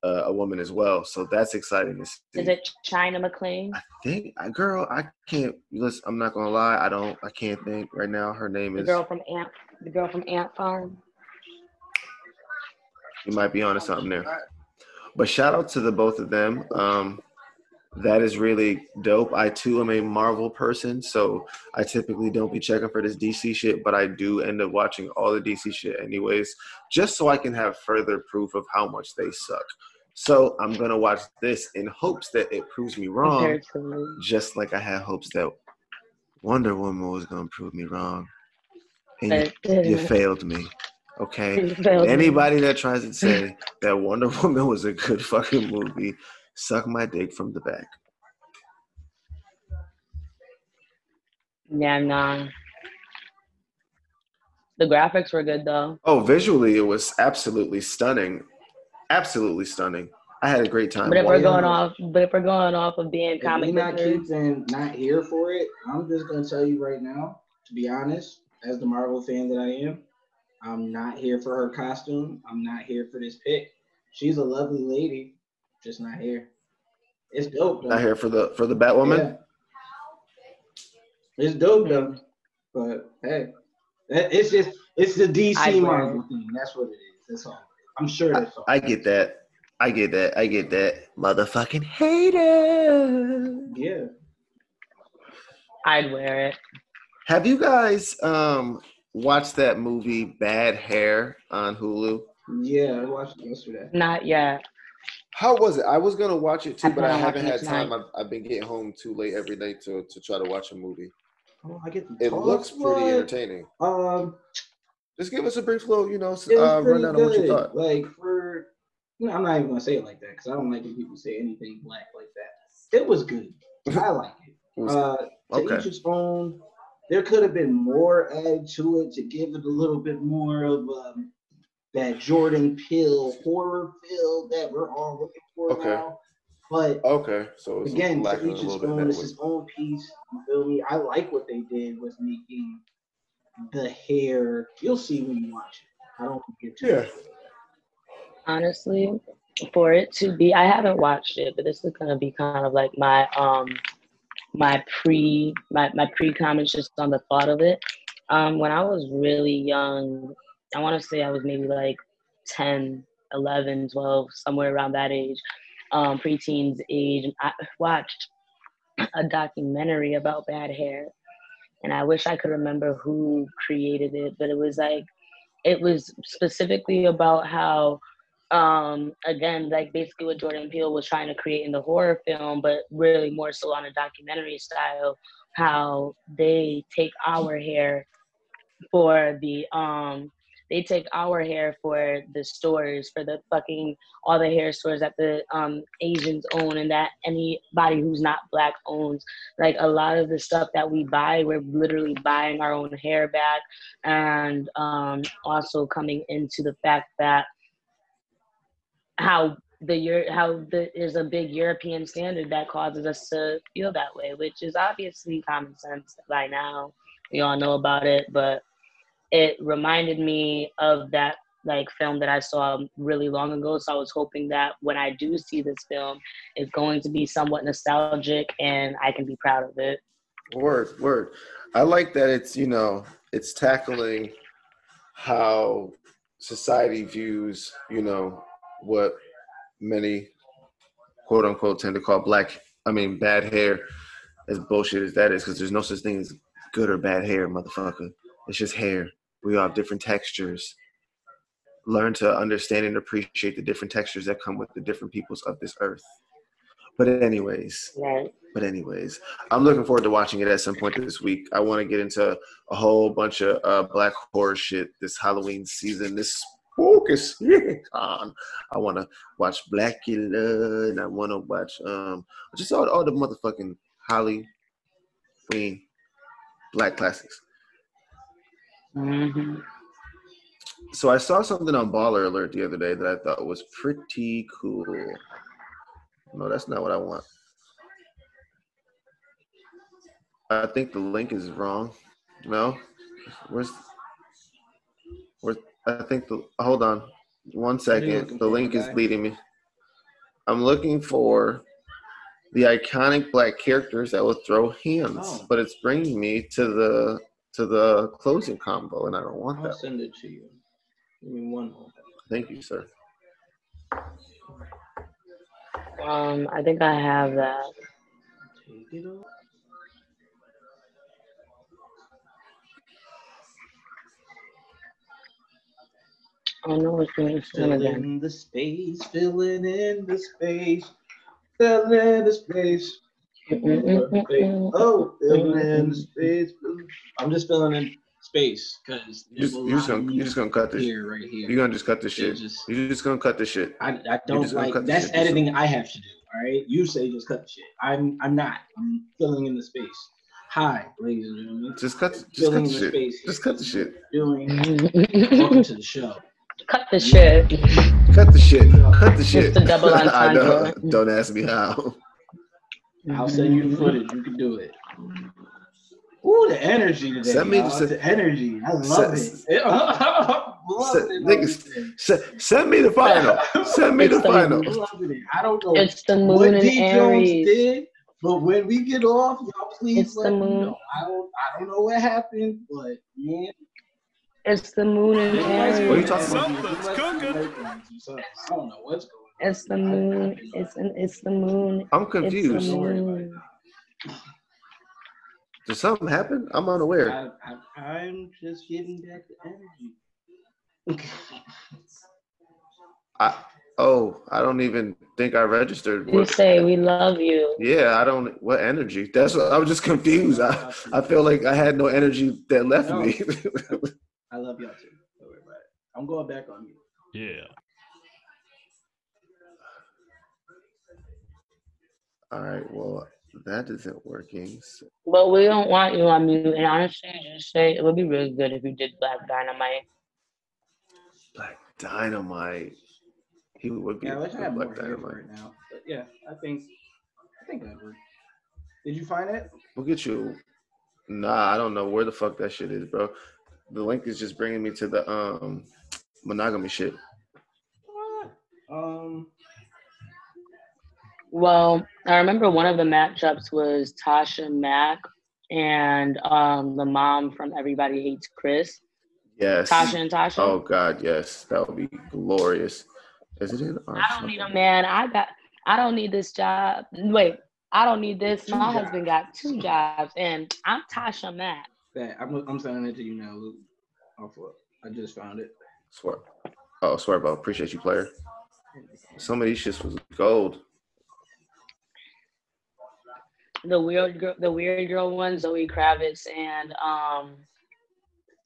uh, a woman as well. So that's exciting to see.
Is it China McClain?
I think, I, girl, I can't. Listen, I'm not gonna lie. I don't. I can't think right now. Her name
The
is.
girl from Ant, the girl from Ant Farm.
You might be onto something there. But shout out to the both of them. Um, that is really dope. I too am a Marvel person, so I typically don't be checking for this DC shit, but I do end up watching all the DC shit anyways, just so I can have further proof of how much they suck. So I'm gonna watch this in hopes that it proves me wrong, just like I had hopes that Wonder Woman was gonna prove me wrong, and you, you failed me. Okay.
Failed me.
Anybody that tries to say that Wonder Woman was a good fucking movie, suck my dick from the back.
Yeah, nah. The graphics were good though.
Oh, visually, it was absolutely stunning. Absolutely stunning. I had a great time.
But if
Why
we're going off, but if we're going off of being
If we
comic
not
book nerds,
kids and not here for it, I'm just gonna tell you right now, to be honest, as the Marvel fan that I am, I'm not here for her costume. I'm not here for this pick. She's a lovely lady, just not here. It's dope though.
Not here for the for the Batwoman.
Yeah. It's dope though. But hey, it's just it's the DC
wear
Marvel thing. That's what it is. That's all. I'm sure that's all.
I get that. I get that. I get that. Motherfucking hater.
yeah.
I'd wear it.
Have you guys um watched that movie Bad Hair on Hulu?
Yeah, I watched it yesterday.
Not yet.
How was it? I was gonna watch it too,
I
but I haven't had time. I've, I've been getting home too late every night to to try to watch a movie.
Oh, I get
It
talk.
looks pretty
What?
entertaining.
Um,
Just give us a brief little, you know, s-
it was
uh,
pretty
rundown of what you thought.
Like for, you know, I'm not even gonna say it like that because I don't like when people say anything black like that. It was good. I like it.
It was-
Uh, to
okay.
each its own. There could have been more added to it to give it a little bit more of um, that Jordan Peele horror feel that we're all looking for
Okay.
now. But
Okay, so it's
again, to each its
little bit.
own.
That
It's his own piece. You feel me? I like what they did with making the hair. You'll see when you watch it. I don't get too
Yeah.
much.
Honestly, for it to be, I haven't watched it, but this is gonna be kind of like my um my pre my my pre comments just on the thought of it. Um, when I was really young, I want to say I was maybe like 10, 11, 12, somewhere around that age, um, preteens age. I watched a documentary about bad hair, and I wish I could remember who created it, but it was like it was specifically about how um again like basically what jordan peele was trying to create in the horror film but really more so on a documentary style how they take our hair for the um they take our hair for the stores for the fucking all the hair stores that the um asians own and that anybody who's not black owns like a lot of the stuff that we buy we're literally buying our own hair back and um also coming into the fact that how the how the is a big European standard that causes us to feel that way, which is obviously common sense by now. We all know about it, but it reminded me of that like film that I saw really long ago. So I was hoping that when I do see this film, it's going to be somewhat nostalgic and I can be proud of it.
Word, word. I like that it's, you know, it's tackling how society views, you know, what many quote unquote tend to call black, I mean, bad hair as bullshit as that is, because there's no such thing as good or bad hair, motherfucker. It's just hair. We all have different textures. Learn to understand and appreciate the different textures that come with the different peoples of this earth. But anyways,
Right.
but anyways, I'm looking forward to watching it at some point this week. I want to get into a whole bunch of uh, black horror shit this Halloween season. This spooky season. I want to watch Blackula and I want to watch um just all, all the motherfucking Halloween black classics.
Hmm
So I saw something on Baller Alert the other day that I thought was pretty cool. No, that's not what I want. I think the link is wrong. No, where's where's I think the hold on one
What are you
second. The link is leading me. I'm looking for the iconic black characters that will throw hands,
Oh.
but it's bringing me to the to the closing combo, and I don't want
I'll
that.
send it to you. Give me one moment.
Thank you, sir.
Um, I think I have that.
Take it off.
I know it's going to
Fill
again.
in the space, filling in the space, filling in the space. Oh, filling in space. I'm just filling in space because
You just, you just gonna you just gonna cut this.
here, right here.
You're gonna just cut this shit.
just-
You're just gonna cut this shit.
I, I don't like that's editing I have to do. All right, you say just cut the shit. I'm I'm not. I'm filling in the space. Hi, ladies and gentlemen.
Just cut. Just cut
Filling
the
the
shit.
space.
Just cut the shit.
Doing. Welcome to the show.
Cut the shit.
Cut the shit. Cut the shit.
the double
I know.
entendre.
Don't ask me how.
I'll send you the mm-hmm. footage. You can do it. Ooh, the energy today.
Send me the-
the energy. I love
Send-
it. love
Send-
it.
niggas, Se- send me the final. Send me the
the-
final.
I don't know
It's the
what
moon in
D Jones did, but when we get off, y'all please
It's
let
the
me know. I don't, I don't know what happened, but man,
It's the moon and in
What are you
talking about?
Something's cooking.
I don't know what's going on.
It's the moon. It's an, it's the moon.
I'm confused.
moon.
Did something happen? I'm unaware.
I, I, I'm just getting back the energy.
I oh, I don't even think I registered.
You
What,
say we love you.
yeah, I don't. What energy? That's what I was just confused. I, I feel like I had no energy that left
No.
me.
I love y'all too. Don't worry about it. I'm going back on you.
Yeah.
All right. Well, that isn't working. So-
But we don't want you on mute. And honestly, just say it would be really good if you did Black Dynamite.
Black Dynamite. He would be
Yeah, I wish I
a
had
Black
hair
Dynamite.
it now. But yeah, I think I think that worked. Did you find it?
Look at you. Nah, I don't know where the fuck that shit is, bro. The link is just bringing me to the um monogamy shit. What?
Um,
Well, I remember one of the matchups was Tasha Mack and um, the mom from Everybody Hates Chris.
Yes.
Tasha and Tasha.
Oh God, yes, that would be glorious. Is it in? Our
I don't need a man. I got. I don't need this job. Wait, I don't need this.
Two
My
jobs.
husband got two jobs, and I'm Tasha Mack.
that I'm I'm sending it to you now. Luke. Off I just found it.
Swear. Oh, swear, bro. Appreciate you, player. Some of these shits was gold.
The weird girl, the weird girl one, Zoe Kravitz, and um,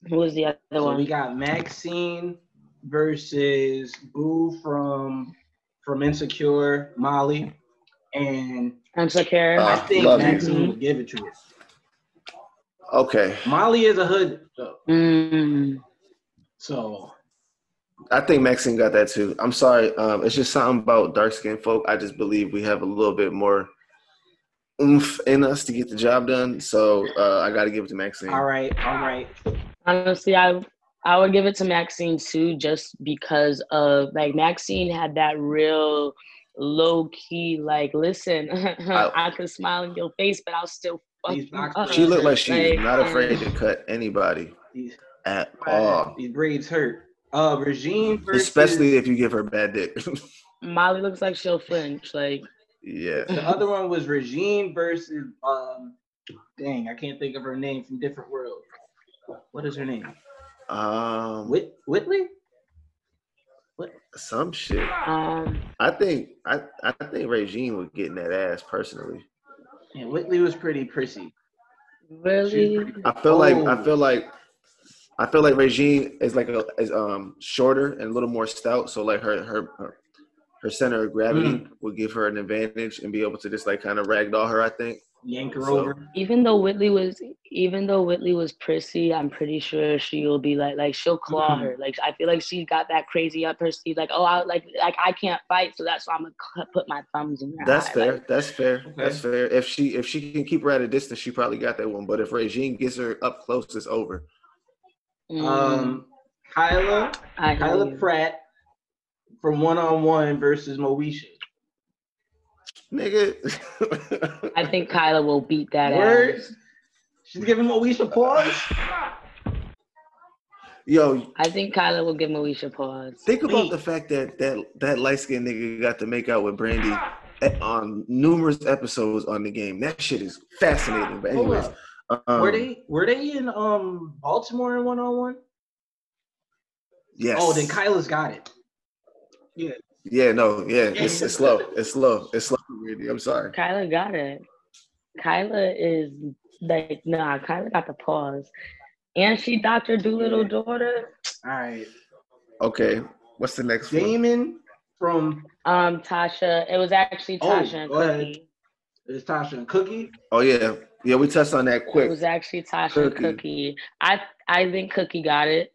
who was the other
So
one?
we got Maxine versus Boo from from Insecure, Molly, and
Insecure.
Uh,
I think
love you.
Maxine will give it to her.
Okay,
Molly is a hood, though,
Mm.
so
I think Maxine got that too. I'm sorry. Um, it's just something about dark skinned folk. I just believe we have a little bit more oomph in us to get the job done. So uh, I got to give it to Maxine.
all right, all right.
Honestly, I I would give it to Maxine too, just because of like Maxine had that real low key like, listen, I, could smile in your face, but I'll still fuck you up.
She looked like she's
Like,
not
um,
afraid to cut anybody.
These
at all.
These braids hurt. Uh, Regine versus
Especially if you give her bad dick.
Molly looks like she'll flinch. Like
yeah.
the other one was Regine versus um. Dang, I can't think of her name from different world. What is her name?
Um
Whit Whitley? What?
Some shit.
um,
I think I, I think Regine was getting that ass personally.
Yeah, Whitley was pretty prissy.
really.
I feel like I
Oh.
feel like I feel like Regine is like a is um shorter and a little more stout, so like her her her, her center of gravity
Mm.
would give her an advantage and be able to just like kind of ragdoll her. I think.
Yank her
So-
over.
Even though Whitley was, even though Whitley was prissy, I'm pretty sure she'll be like, like she'll claw
Mhm.
her. Like I feel like she's got that crazy up her sleeve. Like oh, I like like I can't fight, so that's why I'm gonna cl- put my thumbs in her.
That's
eye.
fair.
Like,
That's fair.
Okay.
That's fair. If she if she can keep her at a distance, she probably got that one. But if Regine gets her up close, it's over.
mm,
Um, Kyla,
I
Kyla. Pratt from one on one versus Moesha.
Nigga.
I think Kyla will beat that
Word.
ass.
She's giving Moesha pause.
Yo,
I think Kyla will give Moesha pause.
think about
Wait.
the fact that that that light skinned nigga got to make out with Brandy on numerous episodes on the game. That shit is fascinating. But anyways,
up.
um,
were they were they in um Baltimore in one on one?
Yes.
Oh, then Kyla's got it.
Yeah, Yeah, no, yeah. It's, it's slow. It's slow. It's slow. Randy. I'm sorry.
Kyla got it. Kyla is like nah. Kyla got the pause, and she Doctor Dolittle daughter.
All right.
Okay. What's the next one?
Damon from
Um, Tasha. It was actually
Oh,
Tasha and. Cookie.
is Tasha and Cookie.
Oh yeah, yeah. We touched on that quick.
It was actually Tasha
Cookie.
and Cookie. I I think Cookie got it.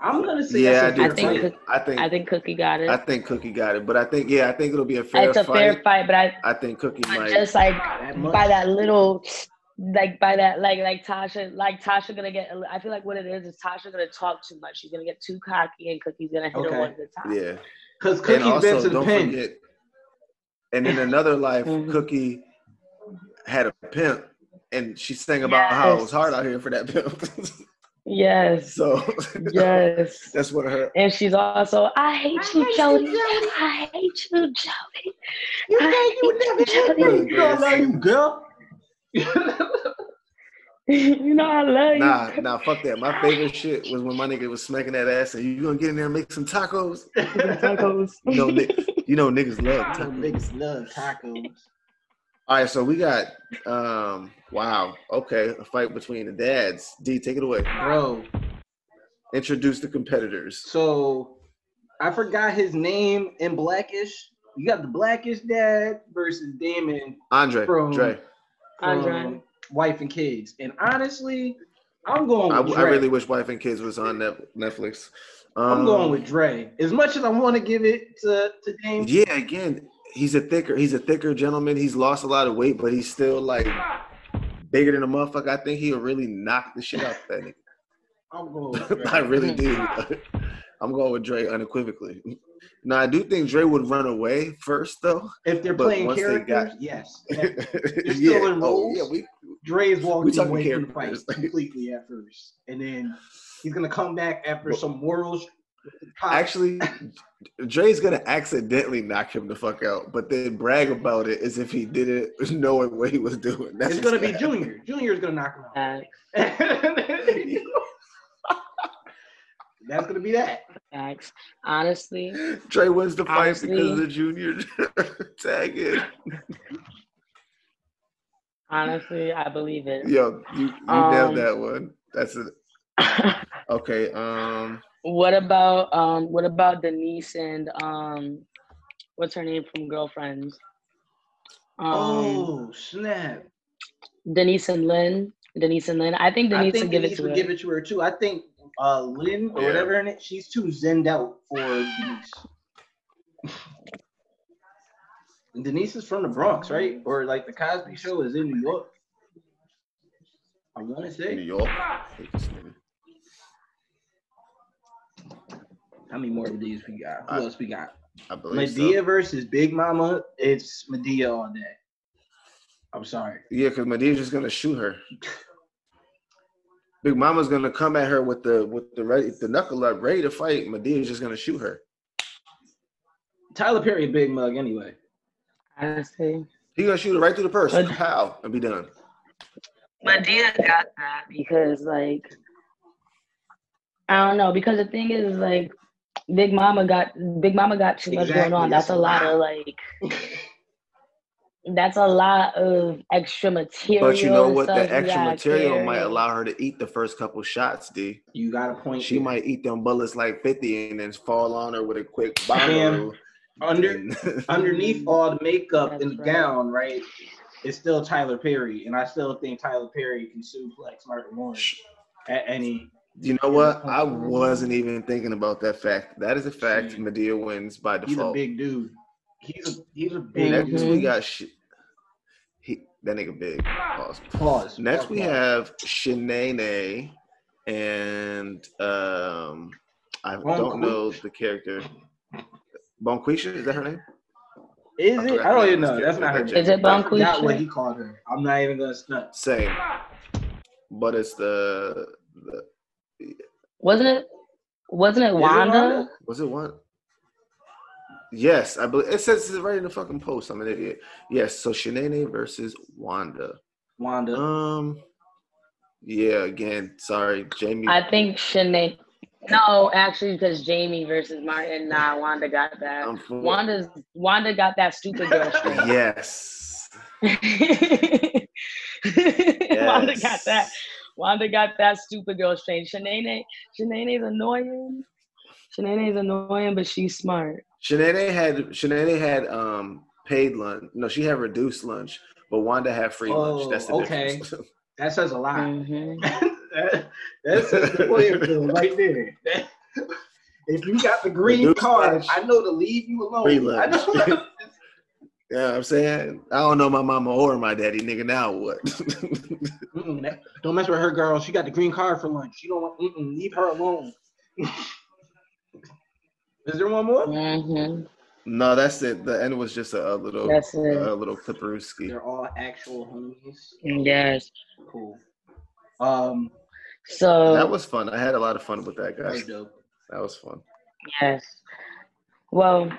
I'm gonna say
Yeah, I do
I think Cook-
I think
I think Cookie got it.
I think Cookie got it, but I think yeah, I think it'll be a fair fight.
it's a
fight.
fair fight, but I
I think Cookie
but
might.
just like
That
by that little like by that like like Tasha like Tasha gonna get I feel like what it is is Tasha gonna talk too much. She's gonna get too cocky and Cookie's gonna hit
Okay.
her one at a time.
Yeah.
Because
And
Cookie's been
also,
to the
don't
pin.
forget. And in another life,
Mhm.
Cookie had a pimp, and she sang about how it was hard out here for that pimp.
Yes.
so
Yes.
that's what her.
And she's also, I hate you, Jody. I hate you, Jody.
You
I
think you
hate
never
you,
hit
Jody.
You know I love you, girl.
you know I love you.
Nah, nah, fuck that. My favorite shit was when my nigga was smacking that ass and you gonna get in there and make some tacos.
Tacos.
You know, you know niggas love tacos.
niggas love tacos.
All right, so we got um wow, okay, a fight between the dads. D, take it away.
Bro,
Introduce the competitors.
so I forgot his name in Blackish. You got the Blackish dad versus Damon
Andre,
From-
Dre.
from
Andre.
Wife and Kids. And honestly, I'm going
I,
with
I
Dre.
really wish Wife and Kids was on Netflix. Um,
I'm going with Dre. As much as I want to give it to, to Damon,
Yeah, again, he's a thicker, he's a thicker gentleman. He's lost a lot of weight, but he's still like bigger than a motherfucker. I think he'll really knock the shit out of that nigga.
I'm going with Dre.
I really do. I'm going with Dre unequivocally. Now I do think Dre would run away first though.
If they're playing
once they
characters,
got-
yes.
You're
still in oh, roles?
Oh, yeah, we
Dre's
We
walking away from the fight completely at first, and then he's gonna come back after
Well-
some worlds.
Actually Dre's gonna accidentally knock him the fuck out, but then brag about it as if he did it knowing what he was doing. That's
it's gonna be
what's
Junior. Junior's gonna knock him out. That's gonna be that.
Facts. Honestly,
Dre wins the fight
Honestly-
because of the junior tag in.
honestly, I believe it.
Yo, you, you
Um,
nailed that one. That's it. Okay. Um.
What about um what about Denise and um what's her name from Girlfriends? Um
oh snap!
Denise and Lynn. Denise and Lynn. I think
I
Denise
think
would give it
Denise
to
would
her.
give it to her too. I think uh Lynn or
Yeah.
whatever in it, she's too zenned out for Denise. And Denise is from the Bronx, right? Or like the Cosby Show is in New York. I want to say New.
York. Hate this nigga.
How many more of these we got? Who
I-
else we got?
I believe
Madea
so.
versus Big Mama. It's Madea all day. I'm sorry.
Yeah, because Madea's just gonna shoot her. Big Mama's gonna come at her with the with the ready the knuckle up, ready to fight. Madea's just gonna shoot her.
Tyler Perry, big mug anyway.
Honestly,
He gonna shoot her right through the purse.
But-
How and be done.
Madea got that because like I don't know because the thing is like Big Mama got Big Mama got too much
Exactly,
going on. That's,
that's
a
a
lot
lot.
of like that's a lot of extra material.
But you know what? The extra
gotta
material might allow her to eat the first couple shots, D.
You got a point.
She
there.
might eat them bullets like 50 and then fall on her with a quick
Damn.
bomb.
under underneath all the makeup
That's
and the
right.
gown, right? It's still Tyler Perry, and I still think Tyler Perry can sue suplex Martin Lawrence at any.
You know what? I wasn't even thinking about that fact. That is a fact.
Shit.
Madea wins by default.
He's a big dude. He's a he's a big
Next
Mhm.
we got sh- he that nigga big. Pause.
Pause.
Next
Pause,
we have Shanae and um I don't know the character. Bonquisha, is that her name?
Is
I
it?
forgot
I don't even know. That's not her.
character.
name.
Is it
I forgot
Bonquisha?
what he called her. I'm not even gonna stunt.
Same. But it's the, the
Wasn't it? Wasn't it
it
Wanda?
Wanda?
was it one? Yes, I believe it says it right in the fucking post. I'm an idiot. Yes, so Shanae versus Wanda.
Wanda.
Um, yeah. Again, sorry, Jamie.
I think Shanae. No, actually, because Jamie versus Martin. Nah, Wanda got that. Wanda's Wanda got that stupid girl strength.
Yes.
Wanda got that. Wanda got that stupid girl strength. Shanae, Shanae's annoying. Shanae's annoying, but she's smart.
Shanae had Shanae had um paid lunch. No, she had reduced lunch, but Wanda had free lunch.
Oh,
That's the
okay.
difference.
That says a lot.
Mhm.
that, that says the player field right there. That- if you got the green
Reduced
card,
lunch.
I know to leave you alone.
Free
I
lunch.
know.
Yeah, I'm saying I don't know my mama or my daddy, nigga. Now what?
That- don't mess with her, girl. She got the green card for lunch. You don't want. Mm-mm, leave her alone. Is there one more?
Mhm.
no, that's it. The end was just a, a little,
That's it.
a little clipperooski.
They're all actual homies.
Yes.
Cool. Um,
So
That was fun. I had a lot of fun with that,
very
guys. That was fun.
yes. Well,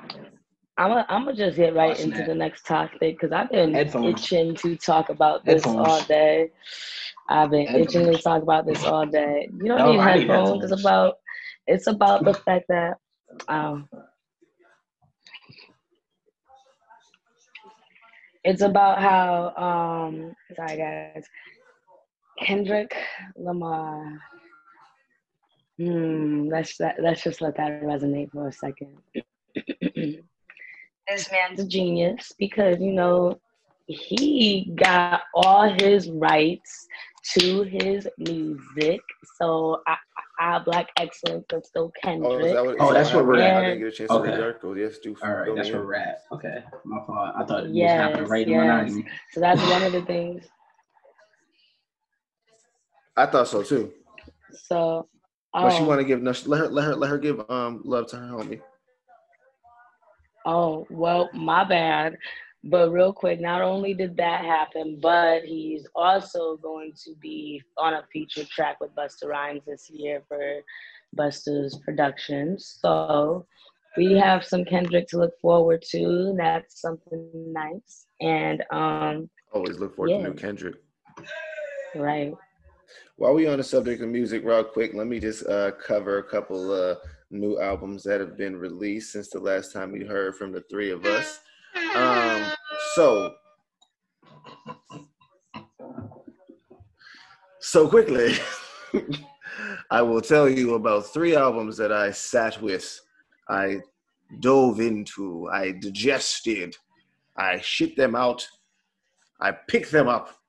I'm gonna I'm gonna just get right into
snap.
the next topic because I've been
Headphones.
itching to talk about this
Headphones.
all day. I've been itching to talk about this all day. You don't
No,
need
I need
headphones.
headphones.
It's about it's about the fact that um it's about how um sorry guys Kendrick Lamar hmm let's let, let's just let that resonate for a second this man's a genius because you know he got all his rights to his music so I, I black excellence of still
Oh, is
Kendrick
that what,
Oh, that's what we're
I
at.
didn't get a chance
Okay.
to read the article. Yes, do.
All right,
fill
that's
me
where
in.
we're at. Okay, my fault. I thought it was happening right in
yes.
monogamy.
so that's one of the things
I thought so too.
so
But she
oh.
want to give no, let her let her let her give um love to her homie.
Oh, well, my bad. But real quick, not only did that happen, but he's also going to be on a feature track with Busta Rhymes this year for Busta's Productions. So we have some Kendrick to look forward to. That's something nice. And um,
Always look forward
Yeah.
to new Kendrick.
right.
While we on the subject of music, real quick, let me just uh, cover a couple uh, new albums that have been released since the last time we heard from the three of us. Um, so, so quickly, I will tell you about three albums that I sat with, I dove into, I digested, I shit them out, I picked them up,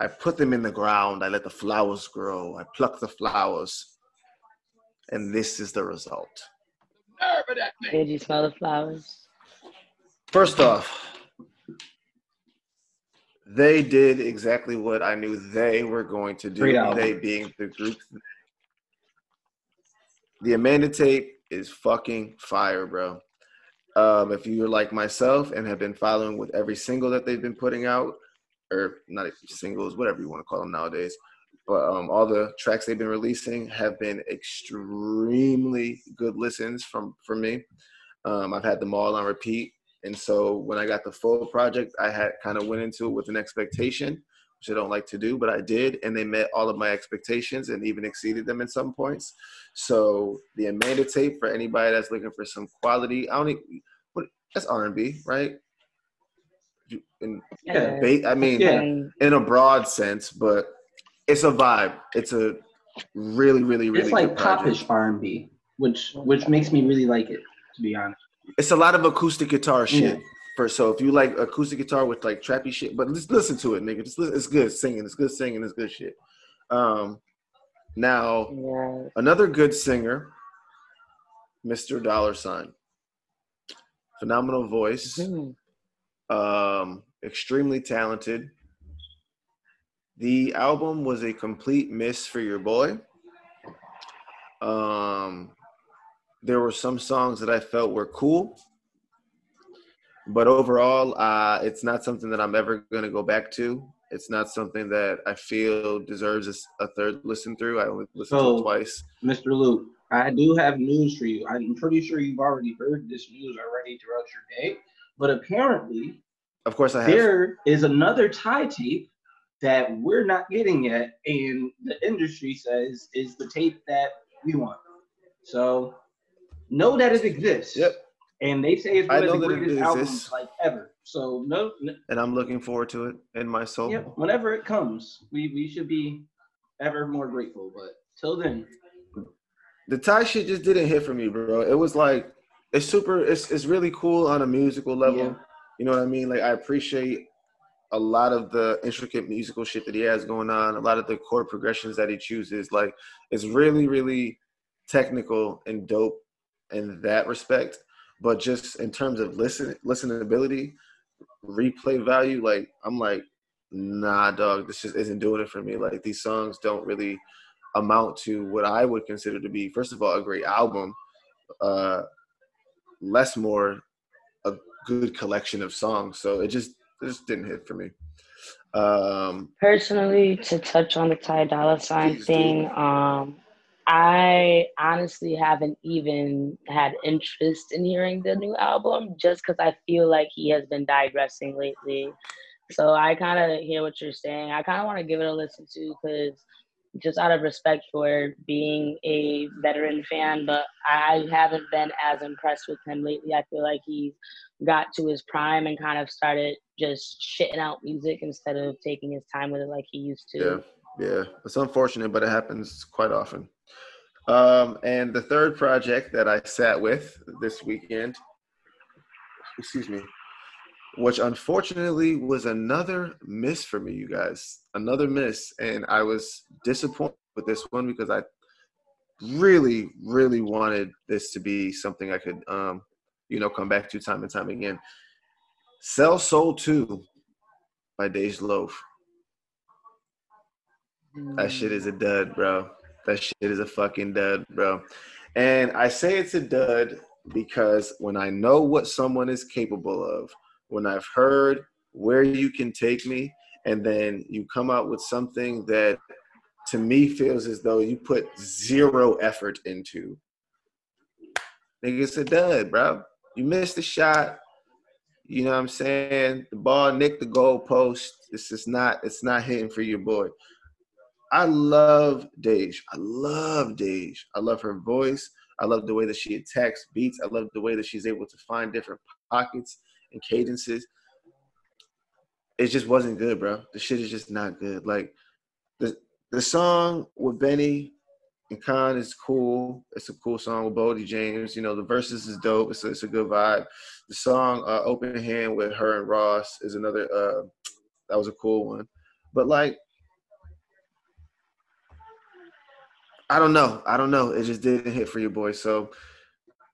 I put them in the ground. I let the flowers grow. I pluck the flowers. And this is the result.
Did you smell the flowers?
First off, they did exactly what I knew they were going to do. They being the group. The Amanda tape is fucking fire, bro. Um, if you're like myself and have been following with every single that they've been putting out, or not singles, whatever you want to call them nowadays, but um, all the tracks they've been releasing have been extremely good listens from for me. Um, I've had them all on repeat, and so when I got the full project, I had kind of went into it with an expectation, which I don't like to do, but I did, and they met all of my expectations and even exceeded them in some points. So the Amanda tape for anybody that's looking for some quality, I don't even, what that's R and B, right? In,
Yeah.
I mean,
Yeah.
In a broad sense, but it's a vibe. It's a really, really, really
It's like
good project.
popish R and B, which which makes me really like it. To be honest.
It's a lot of acoustic guitar shit.
Yeah.
For so if you like acoustic guitar with like trappy shit, but just listen to it, nigga. Just listen, it's good singing. It's good singing. It's good shit. Um, now
yeah,
another good singer, Mr. Dolla Sign. Phenomenal voice.
Mhm.
um, extremely talented. The album was a complete miss for your boy. Um, there were some songs that I felt were cool, but overall, uh, it's not something that I'm ever going to go back to. It's not something that I feel deserves a third listen through. I only listened to it twice.
Mr. Luke, I do have news for you. I'm pretty sure you've already heard this news already throughout your day, but apparently
Of course, I have.
there is another Ty tape that we're not getting yet, and the industry says is the tape that we want. So know that it exists.
Yep.
And they say it's
I
one of the greatest albums like ever. So no, no
and I'm looking forward to it in my soul.
yep, whenever it comes, we we should be ever more grateful. But till then,
the Ty shit just didn't hit for me, bro. It was like it's super. It's it's really cool on a musical level.
Yeah.
You know what I mean? Like I appreciate a lot of the intricate musical shit that he has going on. A lot of the chord progressions that he chooses. Like it's really really technical and dope in that respect. But just in terms of listen listenability, replay value, like I'm like, nah, dog. This just isn't doing it for me. Like these songs don't really amount to what I would consider to be, first of all, a great album, uh, less more a good collection of songs. So it just it just didn't hit for me. Um,
personally, to touch on the Ty Dolla Sign thing, um, I honestly haven't even had interest in hearing the new album just because I feel like he has been digressing lately. So I kind of hear what you're saying. I kind of want to give it a listen to because just out of respect for being a veteran fan, but I haven't been as impressed with him lately. I feel like he's got to his prime and kind of started just shitting out music instead of taking his time with it like he used to.
yeah, yeah, it's unfortunate, but it happens quite often. Um, and the third project that I sat with this weekend, excuse me, which unfortunately was another miss for me, you guys. Another miss. And I was disappointed with this one because I really, really wanted this to be something I could, um, you know, come back to time and time again. Sell Sole 2 by Dej Loaf. That hmm. shit is a dud, bro. That shit is a fucking dud, bro. And I say it's a dud because when I know what someone is capable of, when I've heard where you can take me, and then you come out with something that to me feels as though you put zero effort into. Nigga, it's a dud, bro. You missed the shot. You know what I'm saying? The ball nicked the goalpost. It's just not, it's not hitting for your boy. I love Dej. I love Dej. I love her voice. I love the way that she attacks beats. I love the way that she's able to find different pockets and cadences. It just wasn't good, bro. The shit is just not good. Like the the song with Benny and Khan is cool. It's a cool song with Bodie James. You know, the verses is dope. It's a, it's a good vibe. The song uh, Open Hand with her and Ross is another uh that was a cool one. But like I don't know. I don't know. It just didn't hit for you, boy. So,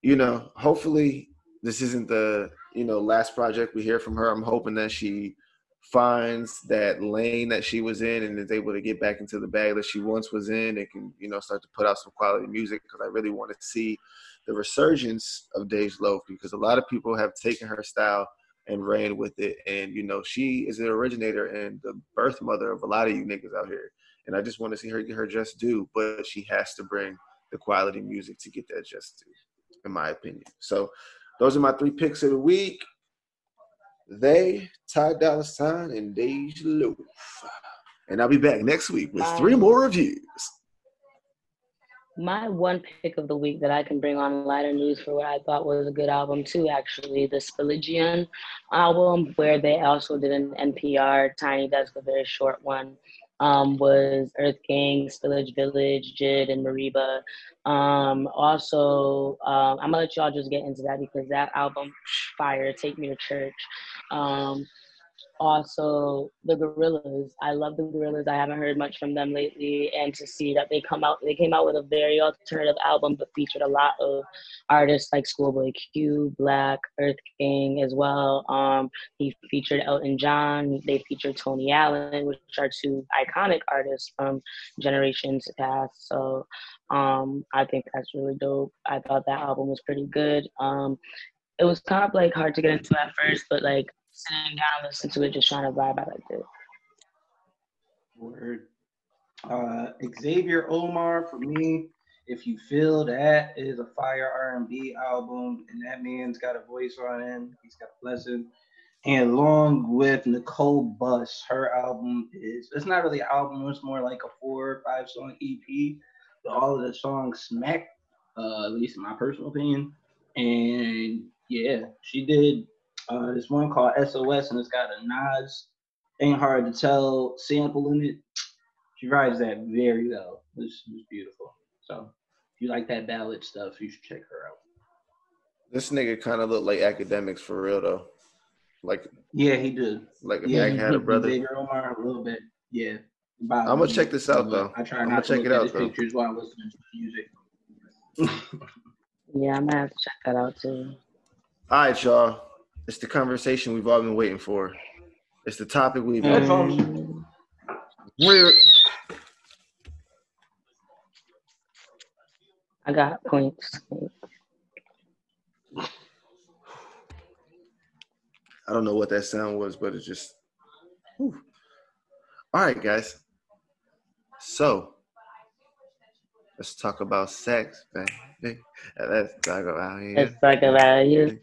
you know, hopefully this isn't the, you know, last project we hear from her. I'm hoping that she finds that lane that she was in and is able to get back into the bag that she once was in and can, you know, start to put out some quality music because I really want to see the resurgence of Dej Loaf because a lot of people have taken her style and ran with it. And, you know, she is an originator and the birth mother of a lot of you niggas out here. and I just want to see her get her just due. But she has to bring the quality music to get that just due, in my opinion. So those are my three picks of the week. They, Ty Dolla Sign, and Dej Loaf. And I'll be back next week with three more reviews.
My one pick of the week that I can bring on lighter news for what I thought was a good album too, actually, the Spilligion album, where they also did an NPR Tiny Desk, a very short one, um, was Earth Gang, Spillage Village, Jid, and Mereba. Um, also, um, I'm gonna let y'all just get into that because that album, fire, Take Me to Church. Um, also the Gorillaz. I love the Gorillaz. I haven't heard much from them lately. And to see that they come out they came out with a very alternative album but featured a lot of artists like schoolboy q black earth gang as well. Um he featured elton john. They featured tony allen which are two iconic artists from generations past. So um i think that's really dope. I thought that album was pretty good. Um it was kind of like hard to get into at first but like sitting down, listening to it, just trying to vibe. out liked it.
Word. Uh, Xavier Omar for me. If you feel that is a fire R&B album, and that man's got a voice on him, he's got a blessing. And along with Nicole Bus, her album is it's not really an album, it's more like a four or five song EP. But all of the songs smack, uh, at least in my personal opinion. And yeah, she did uh, this one called SOS, and it's got a Nas Ain't Hard to Tell sample in it. She rides that very well. It's, it's beautiful. So if you like that ballad stuff, you should check her out.
This nigga kind of looked like academics for real though. Like
Yeah, he did.
like a
Yeah,
Mac had a brother.
Xavier Omar a little bit. Yeah.
I'm gonna check this out, though.
I try
I'ma
not to
check
look
it
at
out,
his
though.
pictures while I'm listening to music.
Yeah, I'm gonna have to check that out too.
All right, y'all. It's the conversation we've all been waiting for. It's the topic we've been.
Headphones.
Mm,
We're,
I got points.
I don't know what that sound was, but it's just. whew. All right, guys. So let's talk about sex, baby. Let's talk about it.
Let's talk about you.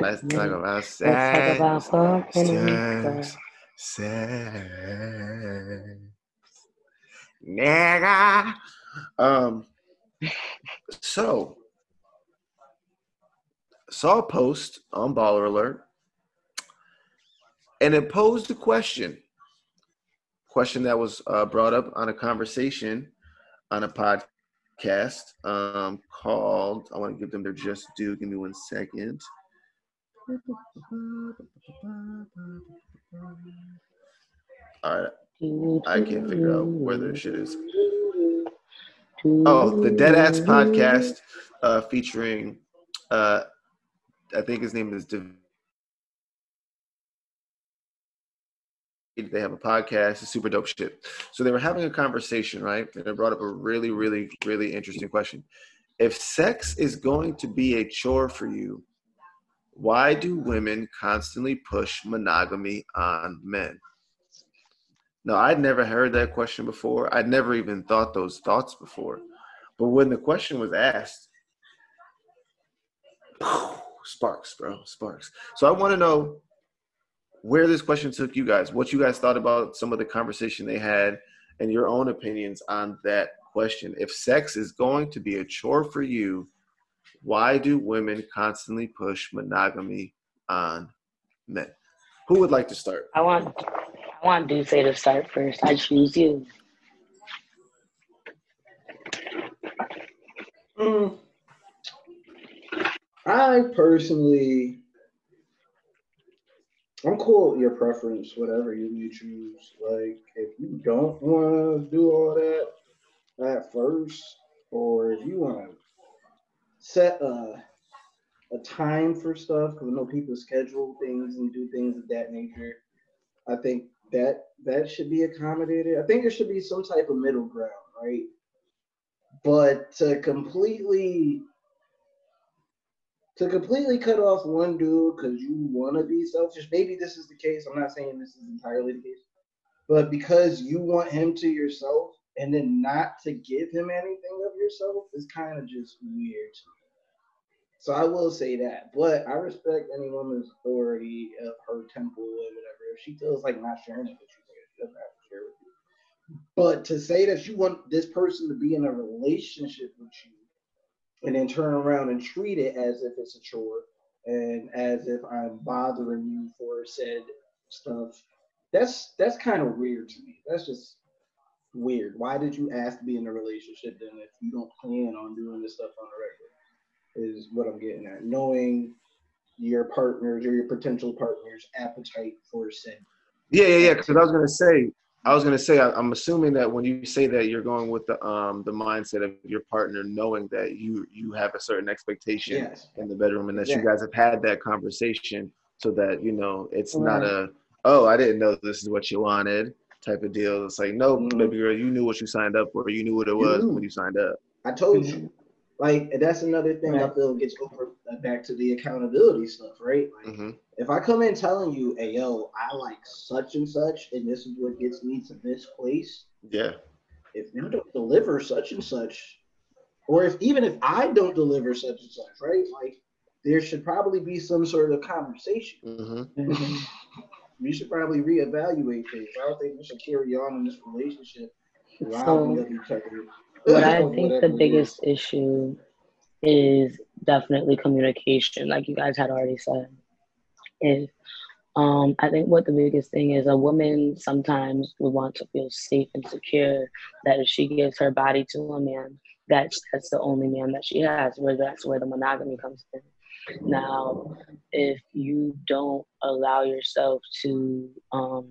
Let's talk about sex.
Let's talk about fucking
Sex. Sex. Nigga. Um. So, saw a post on Baller Alert, and it posed a question. Question that was uh, brought up on a conversation on a podcast um, called. I want to give them their just due. Give me one second. All right, I can't figure out where their shit is. Oh, the Dead Ass podcast uh, featuring, uh, I think his name is. Dav- They have a podcast, it's super dope shit. So they were having a conversation, right? And it brought up a really, really, really interesting question. If sex is going to be a chore for you, why do women constantly push monogamy on men? No, I'd never heard that question before. I'd never even thought those thoughts before. But when the question was asked, sparks, bro, sparks. So I want to know where this question took you guys, what you guys thought about some of the conversation they had, and your own opinions on that question. If sex is going to be a chore for you, why do women constantly push monogamy on men? Who would like to start?
I want I want Duce to start first. I choose you.
Mm. I personally, I'm cool with your preference, whatever you choose. Like, if you don't want to do all that at first, or if you want to set a a time for stuff, because I know people schedule things and do things of that nature. I think that that should be accommodated. I think there should be some type of middle ground, right? But to completely to completely cut off one dude because you want to be selfish, maybe this is the case. I'm not saying this is entirely the case, but because you want him to yourself and then not to give him anything of yourself is kind of just weird to me. So I will say that, but I respect any woman's authority of her temple and whatever. If she feels like not sharing it with you, she doesn't have to share with you. But to say that you want this person to be in a relationship with you and then turn around and treat it as if it's a chore and as if I'm bothering you for said stuff, that's that's kind of weird to me. That's just weird. Why did you ask to be in a relationship then if you don't plan on doing this stuff on a regular? Is what I'm getting at. Knowing your partners or your potential partner's appetite for said.
Yeah, yeah, yeah. Because I was gonna say, I was gonna say, I, I'm assuming that when you say that, you're going with the um the mindset of your partner, knowing that you you have a certain expectation
Yes.
in the bedroom, and that you guys have had that conversation, so that you know it's not a oh I didn't know this is what you wanted type of deal. It's like no,
Mhm.
baby girl, you knew what you signed up for. You knew what it was
knew.
when you signed up.
I told you. Like that's another thing I feel gets over uh, back to the accountability stuff, right? Like
hmm
if I come in telling you, hey yo, I like such and such, and this is what gets me to this place,
Yeah.
if you don't deliver such and such, or if even if I don't deliver such and such, right? Like there should probably be some sort of conversation.
hmm
Mhm.
We should probably reevaluate things. I don't think we should carry on in this relationship
So-
robbing of each other.
what I think the biggest
is.
issue is definitely communication, like you guys had already said. Is um, I think what the biggest thing is a woman sometimes would want to feel safe and secure that if she gives her body to a man, that that's the only man that she has, where that's where the monogamy comes in. Now, if you don't allow yourself to um,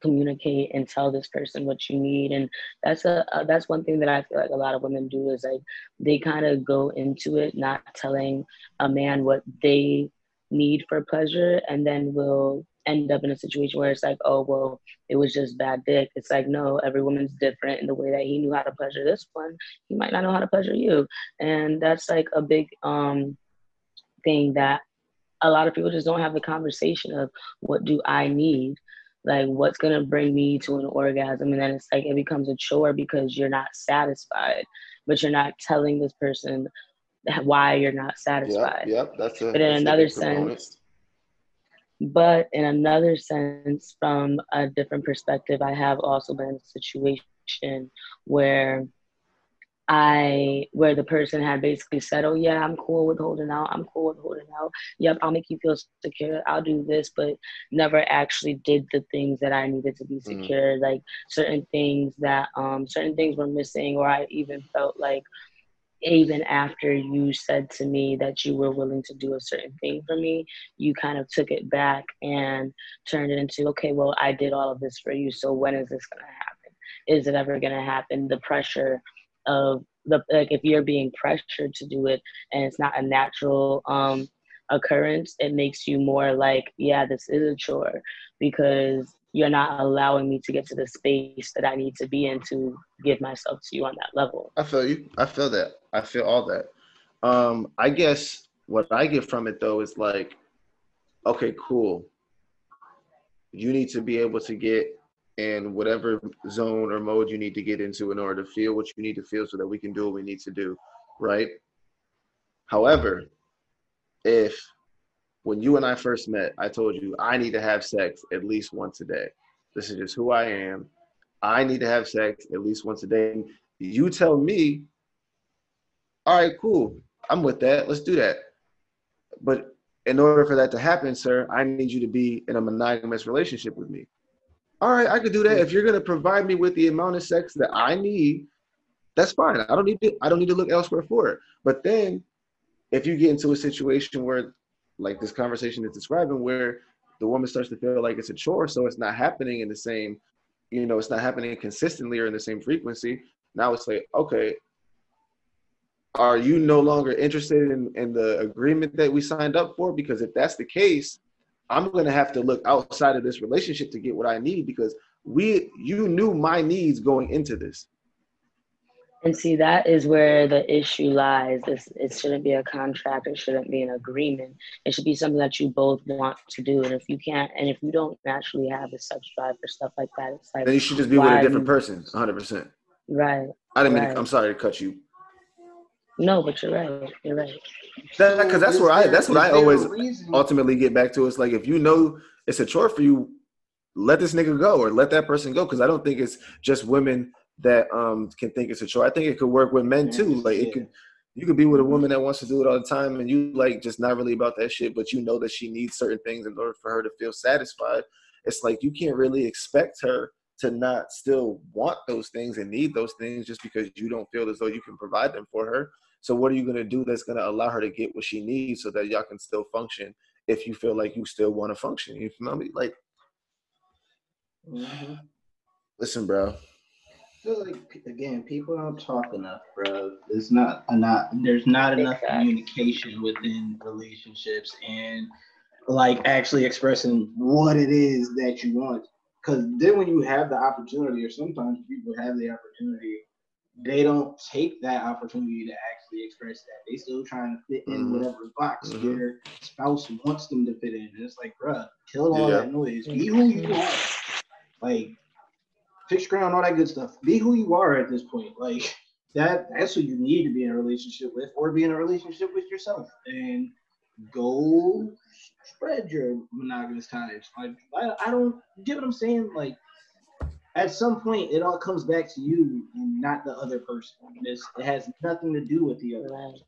communicate and tell this person what you need. And that's a that's one thing that i feel like a lot of women do is like they kind of go into it not telling a man what they need for pleasure and then will end up in a situation where it's like oh well it was just bad dick. It's like no every woman's different in the way that he knew how to pleasure this one. He might not know how to pleasure you. And that's like a big um thing that a lot of people just don't have the conversation of what do i need like what's gonna bring me to an orgasm and then it's like it becomes a chore because you're not satisfied but you're not telling this person why you're not satisfied
Yep. That's it
But in another sense, but in another sense from a different perspective i have also been in a situation where I where the person had basically said, "Oh yeah, I'm cool with holding out. I'm cool with holding out. Yep, I'll make you feel secure. I'll do this," but never actually did the things that I needed to be
Mhm.
secure. Like certain things that um certain things were missing, or I even felt like even after you said to me that you were willing to do a certain thing for me, you kind of took it back and turned it into, okay, well, I did all of this for you, so when is this gonna happen? Is it ever gonna happen? The pressure of the like if you're being pressured to do it and it's not a natural um occurrence, it makes you more like, yeah, this is a chore because you're not allowing me to get to the space that I need to be in to give myself to you on that level.
I feel you. I feel that. I feel all that. Um, I guess what I get from it though is like, okay, cool. You need to be able to get in whatever zone or mode you need to get into in order to feel what you need to feel so that we can do what we need to do, right? However, if when you and I first met, I told you I need to have sex at least once a day. This is just who I am. I need to have sex at least once a day. You tell me, all right, cool. I'm with that. Let's do that. But in order for that to happen, sir, I need you to be in a monogamous relationship with me. All right, I could do that. If you're gonna provide me with the amount of sex that I need, that's fine. I don't need to. I don't need to look elsewhere for it. But then, if you get into a situation where, like this conversation is describing, where the woman starts to feel like it's a chore, so it's not happening in the same, you know, it's not happening consistently or in the same frequency. Now it's like, okay, are you no longer interested in, in the agreement that we signed up for? Because if that's the case, I'm gonna have to look outside of this relationship to get what I need because we you knew my needs going into this.
And see, that is where the issue lies. It's, it shouldn't be a contract. It shouldn't be an agreement. It should be something that you both want to do. And if you can't, and if you don't naturally have a sex drive for stuff like that, it's like
Then you should just be with a different
you-
person, 100. percent
Right.
I didn't mean. To, I'm sorry to cut you.
No, but you're right. You're right.
Because that's
is
where I that's what I always ultimately get back to. It's like if you know it's a chore for you, let this nigga go or let that person go. Because I don't think it's just women that um can think it's a chore. I think it could work with men too. Like it could. You could be with a woman that wants to do it all the time, and you like just not really about that shit, but you know that she needs certain things in order for her to feel satisfied. It's like you can't really expect her to not still want those things and need those things just because you don't feel as though you can provide them for her. So what are you gonna do that's gonna allow her to get what she needs so that y'all can still function if you feel like you still want to function? You feel me? Like,
Mhm.
listen, bro.
I feel like again, people don't talk enough, bro. There's not enough. There's not enough
facts.
communication within relationships and like actually expressing what it is that you want. Because then when you have the opportunity, or sometimes people have the opportunity, they don't take that opportunity to actually express that. They still trying to fit in
Mhm.
whatever box
Mhm.
their spouse wants them to fit in. And it's like, bruh, kill all
Yeah.
that noise. Be who you are. Like fix your crown, all that good stuff. Be who you are at this point. Like that that's who you need to be in a relationship with, or be in a relationship with yourself. And go spread your monogamous ties. Like I, I don't get what I'm saying? Like at some point it all comes back to you and not the other person. It's, it has nothing to do with the other.
Right.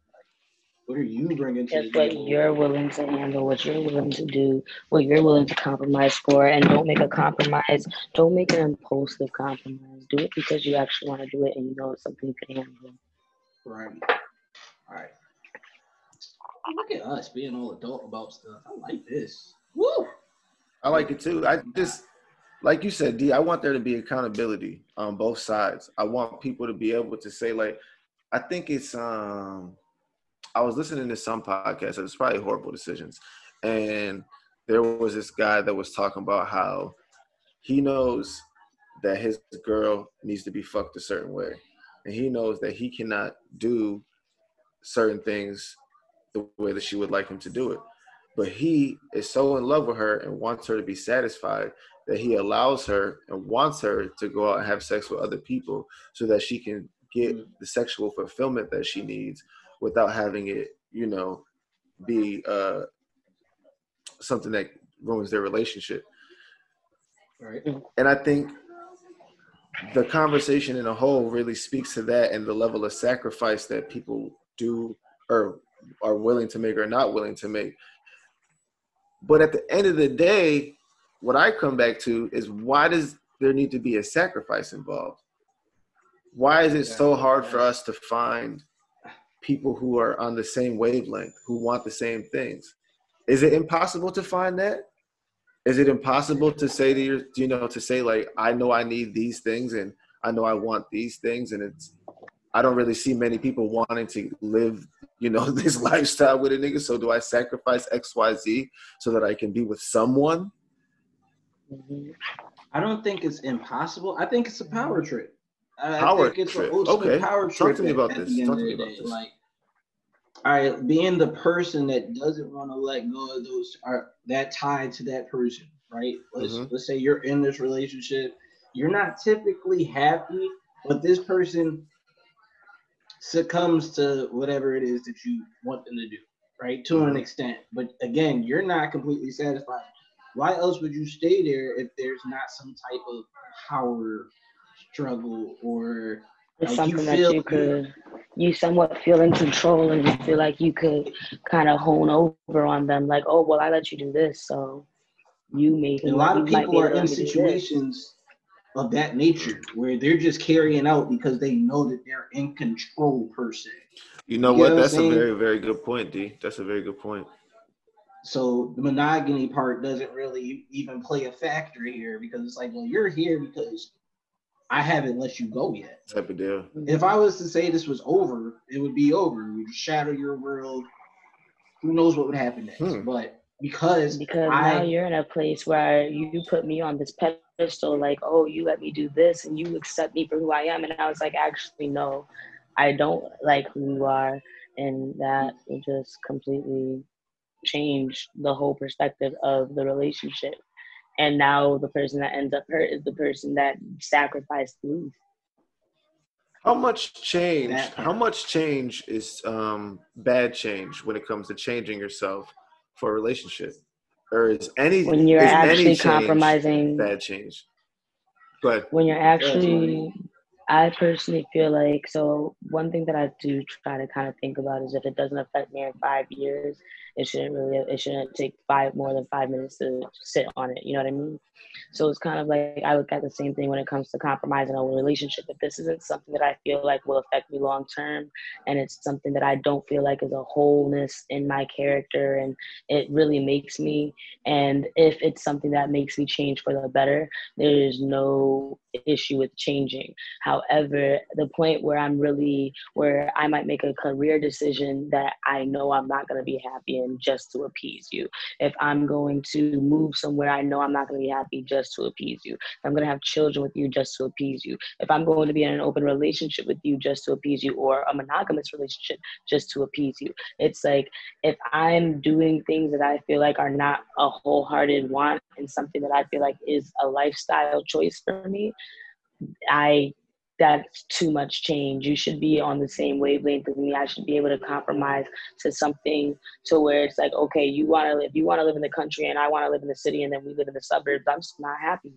What are you bringing to
It's
the
what
table?
you're willing to handle, what you're willing to do, what you're willing to compromise for, and don't make a compromise. Don't make an impulsive compromise. Do it because you actually want to do it and you know it's something you can handle.
Right. All right. Look at us being all adult about stuff. I like this. Woo!
I like it too. I just like you said, D, I want there to be accountability on both sides. I want people to be able to say, like, I think it's um I was listening to some podcast, it's probably horrible decisions. And there was this guy that was talking about how he knows that his girl needs to be fucked a certain way. And he knows that he cannot do certain things the way that she would like him to do it but he is so in love with her and wants her to be satisfied that he allows her and wants her to go out and have sex with other people so that she can get the sexual fulfillment that she needs without having it, you know, be uh, something that ruins their relationship.
Right.
And I think the conversation in a whole really speaks to that and the level of sacrifice that people do or are willing to make or not willing to make. But at the end of the day, what I come back to is why does there need to be a sacrifice involved? Why is it so hard for us to find people who are on the same wavelength, who want the same things? Is it impossible to find that? Is it impossible to say to your, you know, to say like, I know I need these things and I know I want these things, and it's, I don't really see many people wanting to live, you know, this lifestyle with a nigga. So do I sacrifice X, Y, Z so that I can be with someone?
Mhm.
I don't think it's impossible. I think it's a power trip. I
Power
think it's
trip.
an
Okay.
power
Talk
trip.
to me about this. Talk to me about
day.
this.
Like, all right, being the person that doesn't want to let go of those are that tied to that person, right? Let's
Mhm.
let's say you're in this relationship, you're not typically happy, but this person succumbs to whatever it is that you want them to do, right? To an
Mhm.
extent. But again, you're not completely satisfied. Why else would you stay there if there's not some type of power struggle or
It's
Like, you
something that
feel-
you could, you somewhat feel in control and you feel like you could kind of hone over on them. Like, oh, well, I let you do this, so you maybe.
a lot of people are in
to do this.
situations of that nature where they're just carrying out because they know that they're in control per se.
You know
You get
what?
what I'm
That's a very, very good point, D. That's a very good point.
So the monogamy part doesn't really even play a factor here because it's like, well, you're here because I haven't let you go yet.
Type of deal.
If I was to say this was over, it would be over. It would shatter your world. Who knows what would happen next?
Hmm.
But because
because
I
now you're in a place where you put me on this pedestal like oh you let me do this and you accept me for who i am and i was like actually no i don't like who you are and that just completely change the whole perspective of the relationship and now the person that ends up hurt is the person that sacrificed the least
How much change? How much change is um, bad change when it comes to changing yourself for a relationship, or is any
when you're
is
actually
change
compromising
bad change? But
when you're actually i personally feel like so one thing that i do try to kind of think about is if it doesn't affect me in five years it shouldn't really it shouldn't take five more than five minutes to sit on it you know what i mean so it's kind of like i look at the same thing when it comes to compromising a relationship if this isn't something that i feel like will affect me long term and it's something that i don't feel like is a wholeness in my character and it really makes me and if it's something that makes me change for the better there's no issue with changing. However, the point where I'm really where I might make a career decision that I know I'm not going to be happy in just to appease you. If I'm going to move somewhere I know I'm not going to be happy just to appease you. If I'm going to have children with you just to appease you. If I'm going to be in an open relationship with you just to appease you or a monogamous relationship just to appease you. It's like if I'm doing things that I feel like are not a wholehearted want and something that I feel like is a lifestyle choice for me, I that's too much change. You should be on the same wavelength as me. I should be able to compromise to something to where it's like, okay, you want to live, you want to live in the country, and I want to live in the city, and then we live in the suburbs. I'm just not happy.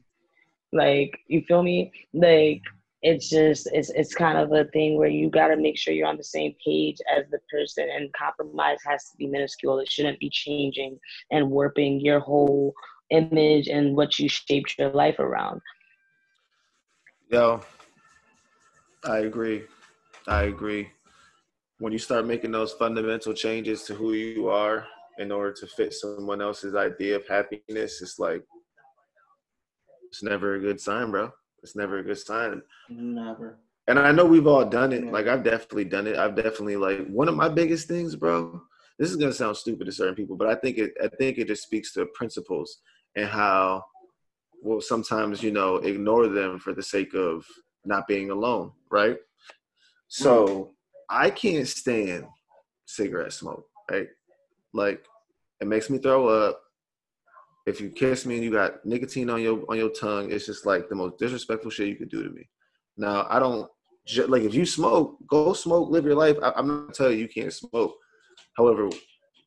Like, you feel me? Like, it's just it's it's kind of a thing where you got to make sure you're on the same page as the person, and compromise has to be minuscule. It shouldn't be changing and warping your whole image and what you shaped your life around.
yo, I agree. I agree. When you start making those fundamental changes to who you are in order to fit someone else's idea of happiness, it's like it's never a good sign, bro. It's never a good sign.
never.
And I know we've all done it. Like I've definitely done it. I've definitely like one of my biggest things, bro. This is gonna sound stupid to certain people, but I think it. I think it just speaks to principles and how, we'll sometimes you know ignore them for the sake of not being alone, right? So hmm. I can't stand cigarette smoke, right? Like it makes me throw up. If you kiss me and you got nicotine on your on your tongue, it's just like the most disrespectful shit you could do to me. Now I don't like if you smoke, go smoke, live your life. I, I'm not telling you you can't smoke. However,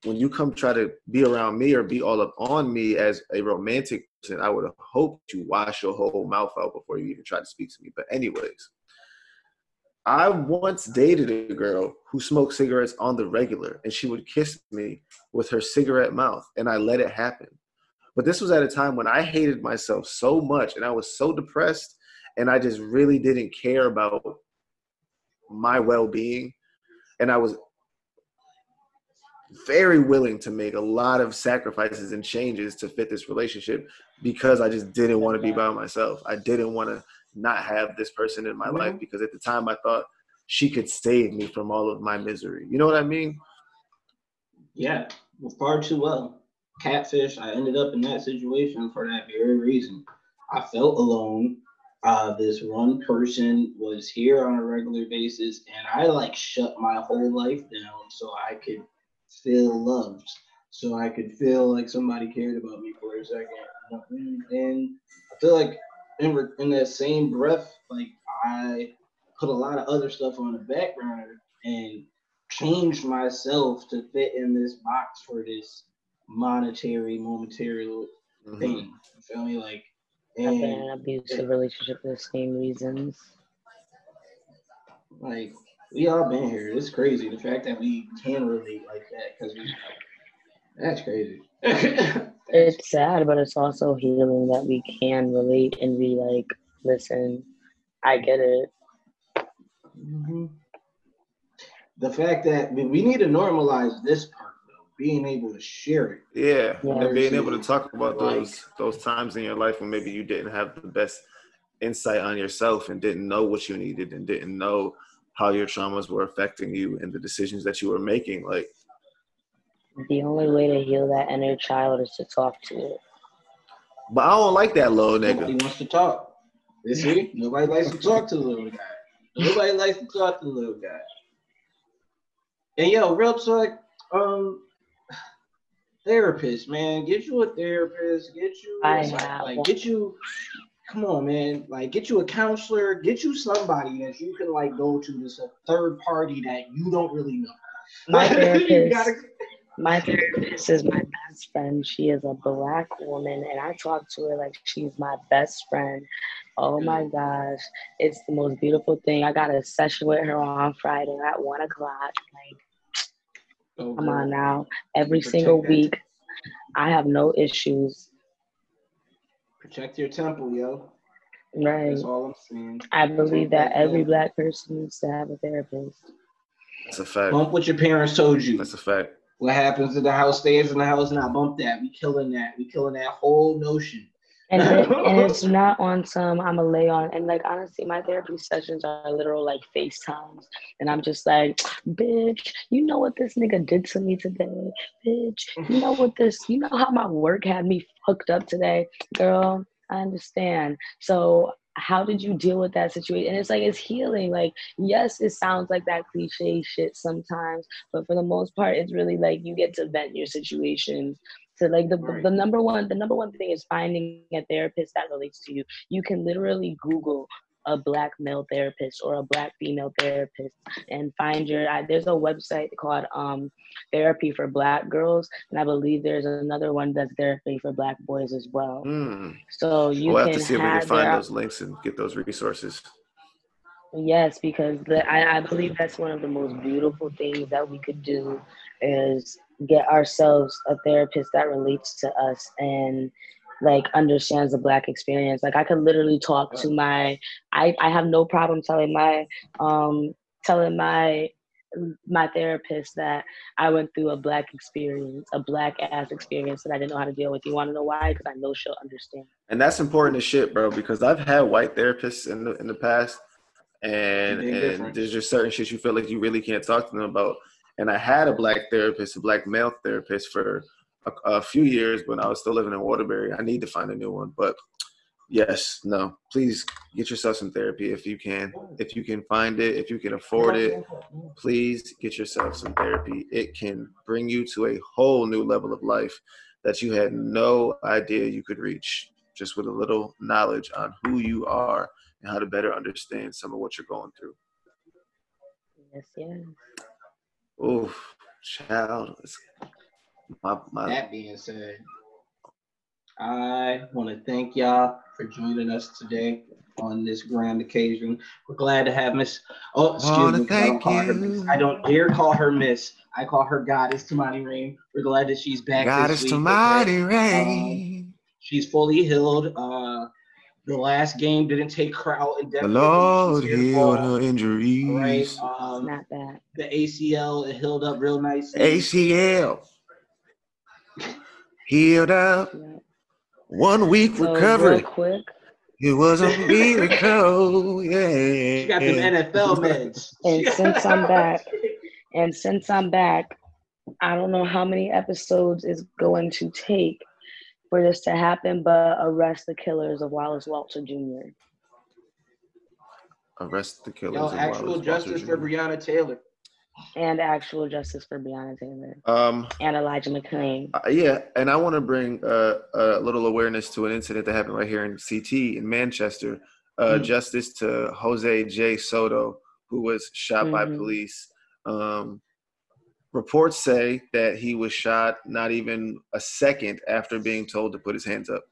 when you come try to be around me or be all up on me as a romantic I would have hoped you wash your whole mouth out before you even try to speak to me. But anyways, I once dated a girl who smoked cigarettes on the regular, and she would kiss me with her cigarette mouth, and I let it happen. But this was at a time when I hated myself so much, and I was so depressed, and I just really didn't care about my well-being, and I was very willing to make a lot of sacrifices and changes to fit this relationship because I just didn't want to be by myself. I didn't want to not have this person in my life because at the time I thought she could save me from all of my misery. You know what I mean?
Yeah, well, far too well. Catfish. I ended up in that situation for that very reason. I felt alone. Uh, this one person was here on a regular basis, and I like shut my whole life down so I could feel loved, so I could feel like somebody cared about me for a second. And I feel like in re- in that same breath, like I put a lot of other stuff on the back burner and changed myself to fit in this box for this monetary, momentary
Mhm.
thing. You feel me? Like,
I've been in an abusive relationship for the same reasons.
like we all been here. It's crazy the fact that we can relate like that because we. That's crazy.
It's sad, but it's also healing that we can relate and be like, listen, I get it.
Mhm. The fact that we we need to normalize this part though, being able to share it.
Yeah,
Yeah.
and being able to talk about
Like-
those those times in your life when maybe you didn't have the best insight on yourself and didn't know what you needed and didn't know how your traumas were affecting you and the decisions that you were making. Like
The only way to heal that inner child is to talk to it.
But I don't like that little
Nobody
nigga.
wants to talk. You see? Nobody likes to talk to the little guy. Nobody likes to talk to the little guy. And yo, real talk, um, therapist, man, get you a therapist, get you
I
like, like
one.
get you. Come on, man. Like, get you a counselor. Get you somebody that you can like go to. That's a third party that you don't really know.
My therapist,
gotta-
my therapist is my best friend. She is a black woman, and I talk to her like she's my best friend. Oh my mm. gosh, it's the most beautiful thing. I got a session with her on Friday at one o'clock. Like,
Oh,
come on now, every single week, I have no issues.
Protect your temple, yo.
Right.
That's all I'm saying.
I believe that every
that.
black person needs to have a therapist.
That's a fact.
Bump what your parents told you.
That's a fact.
What happens in the house stays in the house. Now bump that. We killing that. We killing that whole notion.
And, it, and it's not on some I'm a lay on and like honestly my therapy sessions are literal like FaceTimes and I'm just like bitch you know what this nigga did to me today? Bitch you know what this you know how my work had me fucked up today? Girl I understand. So how did you deal with that situation and it's like it's healing like yes it sounds like that cliche shit sometimes but for the most part it's really like you get to vent your situations so like the
Right.
the number one the number one thing is finding a therapist that relates to you. You can literally Google a black male therapist or a black female therapist and find your I, there's a website called um therapy for black girls and I believe there's another one that's therapy for black boys as well.
Mm.
So you
We'll
can
have to see if we can find
their-
those links and get those resources.
Yes, because the, I, I believe that's one of the most beautiful things that we could do is get ourselves a therapist that relates to us and like understands the black experience. Like I could literally talk to my I, I have no problem telling my um telling my my therapist that I went through a black experience, a black ass experience that I didn't know how to deal with. You want to know why? Because I know she'll understand.
And that's important as shit, bro, because I've had white therapists in the in the past and and
difference.
there's just certain shit you feel like you really can't talk to them about. And I had a black therapist, a black male therapist for a, a few years when I was still living in Waterbury. I need to find a new one, but yes, no, please get yourself some therapy if you can. If you can find it, if you can afford it, please get yourself some therapy. It can bring you to a whole new level of life that you had no idea you could reach just with a little knowledge on who you are and how to better understand some of what you're going through.
Yes, yes.
Oof, child. My, my,
That being said, I want to thank y'all for joining us today on this grand occasion. We're glad to have Miss. Oh, excuse
Wanna
I don't call her
you.
Miss. I don't dare call her Miss. I call her Goddess Tymani Rain. We're glad that she's back.
Goddess
this week,
Tymani
okay?
Rain.
She's fully healed. Uh, the last game didn't take her out
The
indefinitely.
Lord
She's here to
healed her injuries.
It's
Um,
not that.
the ACL it healed up real nice.
ACL healed up.
Yeah.
One week
So
recovery.
real quick,
It was a miracle. Yeah.
She got them NFL meds.
And since I'm back, and since I'm back, I don't know how many episodes it's going to take for this to happen, but arrest the killers of Wallace Walter Jr.
Arrest the killers.
Yo,
of
actual
Wallace
justice
Walter
for
Jr.
Breonna Taylor.
and actual justice for Breonna Taylor
Um,
and Elijah McClain.
Uh, yeah, and I want to bring uh, a little awareness to an incident that happened right here in CT in Manchester. Uh,
Mm.
Justice to Jose J. Soto, who was shot by
Mhm.
police. Um, reports say that he was shot not even a second after being told to put his hands up.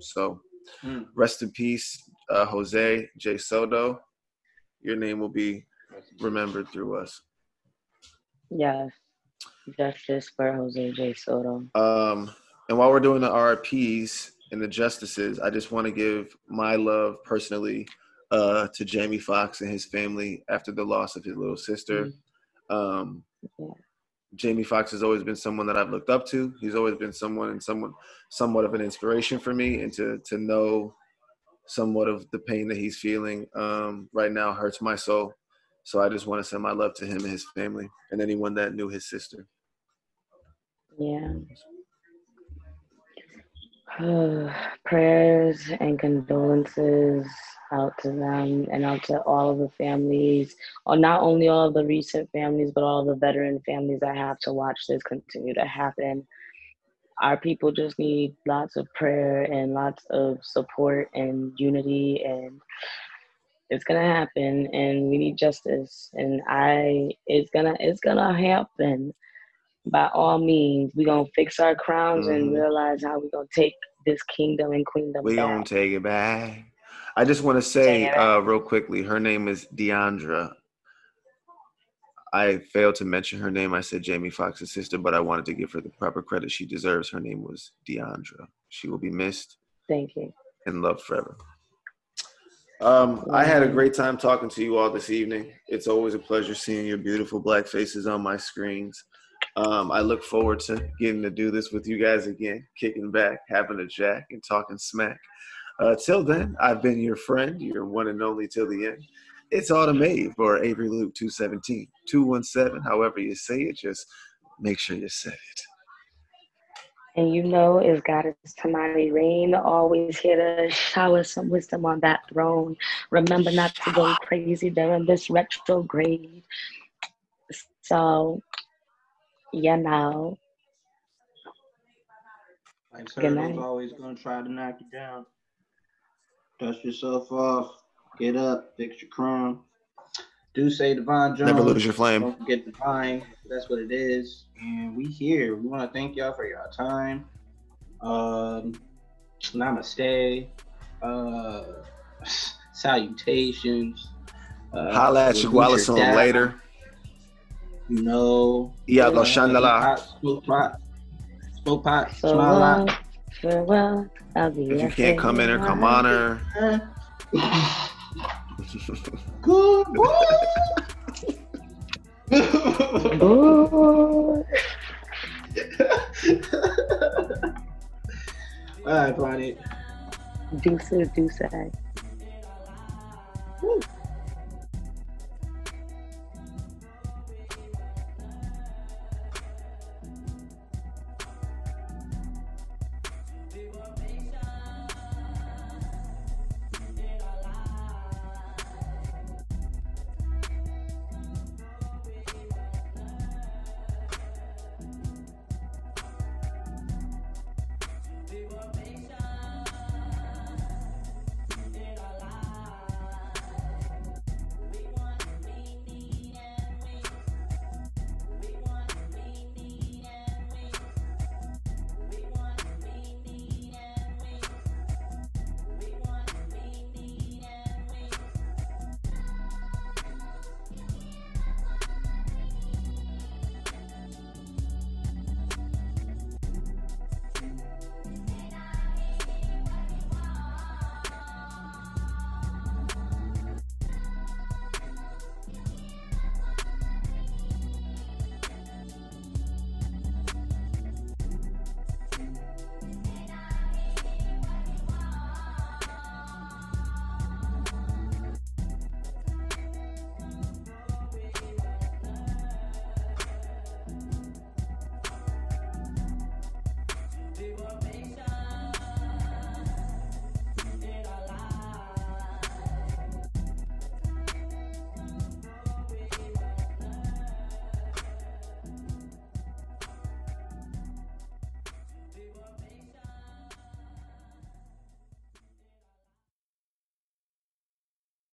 So,
Mm.
rest in peace, uh, Jose J. Soto. Your name will be remembered through us.
Yes, justice for Jose J. Soto.
Um, and while we're doing the RPs and the justices, I just want to give my love personally uh, to Jamie Foxx and his family after the loss of his little sister. Um,
Yeah.
Jamie Foxx has always been someone that I've looked up to. He's always been someone and someone somewhat of an inspiration for me, and to to know somewhat of the pain that he's feeling um, right now hurts my soul. So I just want to send my love to him and his family, and anyone that knew his sister.
Yeah. Prayers and condolences out to them and out to all of the families, or not only all of the recent families, but all the veteran families that have to watch this continue to happen. Our people just need lots of prayer and lots of support and unity, and it's gonna happen. And we need justice, and I, it's gonna, it's gonna happen by all means, we're gonna fix our crowns and
Mhm.
realize how we're gonna take this kingdom and queendom back.
We
back.
gonna take it back. I just want to say
Take it back.
uh, real quickly. Her name is DeOndra. I failed to mention her name. I said Jamie Foxx's sister, but I wanted to give her the proper credit she deserves. Her name was DeOndra. She will be missed
Thank you.
and loved forever. Um, I had a great time talking to you all this evening. It's always a pleasure seeing your beautiful black faces on my screens. Um, I look forward to getting to do this with you guys again, kicking back, having a jack, and talking smack. Uh, till then, I've been your friend, your one and only till the end. It's Autumn Ave or Avery Luke 217, 217, however you say it, just make sure you say it.
And you know, is Goddess Tymani Rain always here to shower some wisdom on that throne. Remember not to go crazy during this retrograde. So, you know,
Like
Good
Turtle's always gonna try to knock you down. Dust yourself off. Get up. Fix your crown. Do say Divine Jones.
Never lose your flame.
Don't forget Divine. That's what it is. And we here. We want to thank y'all for your time. Um, namaste. Uh, salutations. Uh,
Holla at
salute
Shaguala
your
soon
dad,
later.
You know.
Yeah, go
uh,
shandala.
Smoke pot. Smoke pot. Smile
long, farewell. I'll be
If you can't come in or come on her.
Good boy.
Boo.
All right, Bonnie.
Deuces, deuces.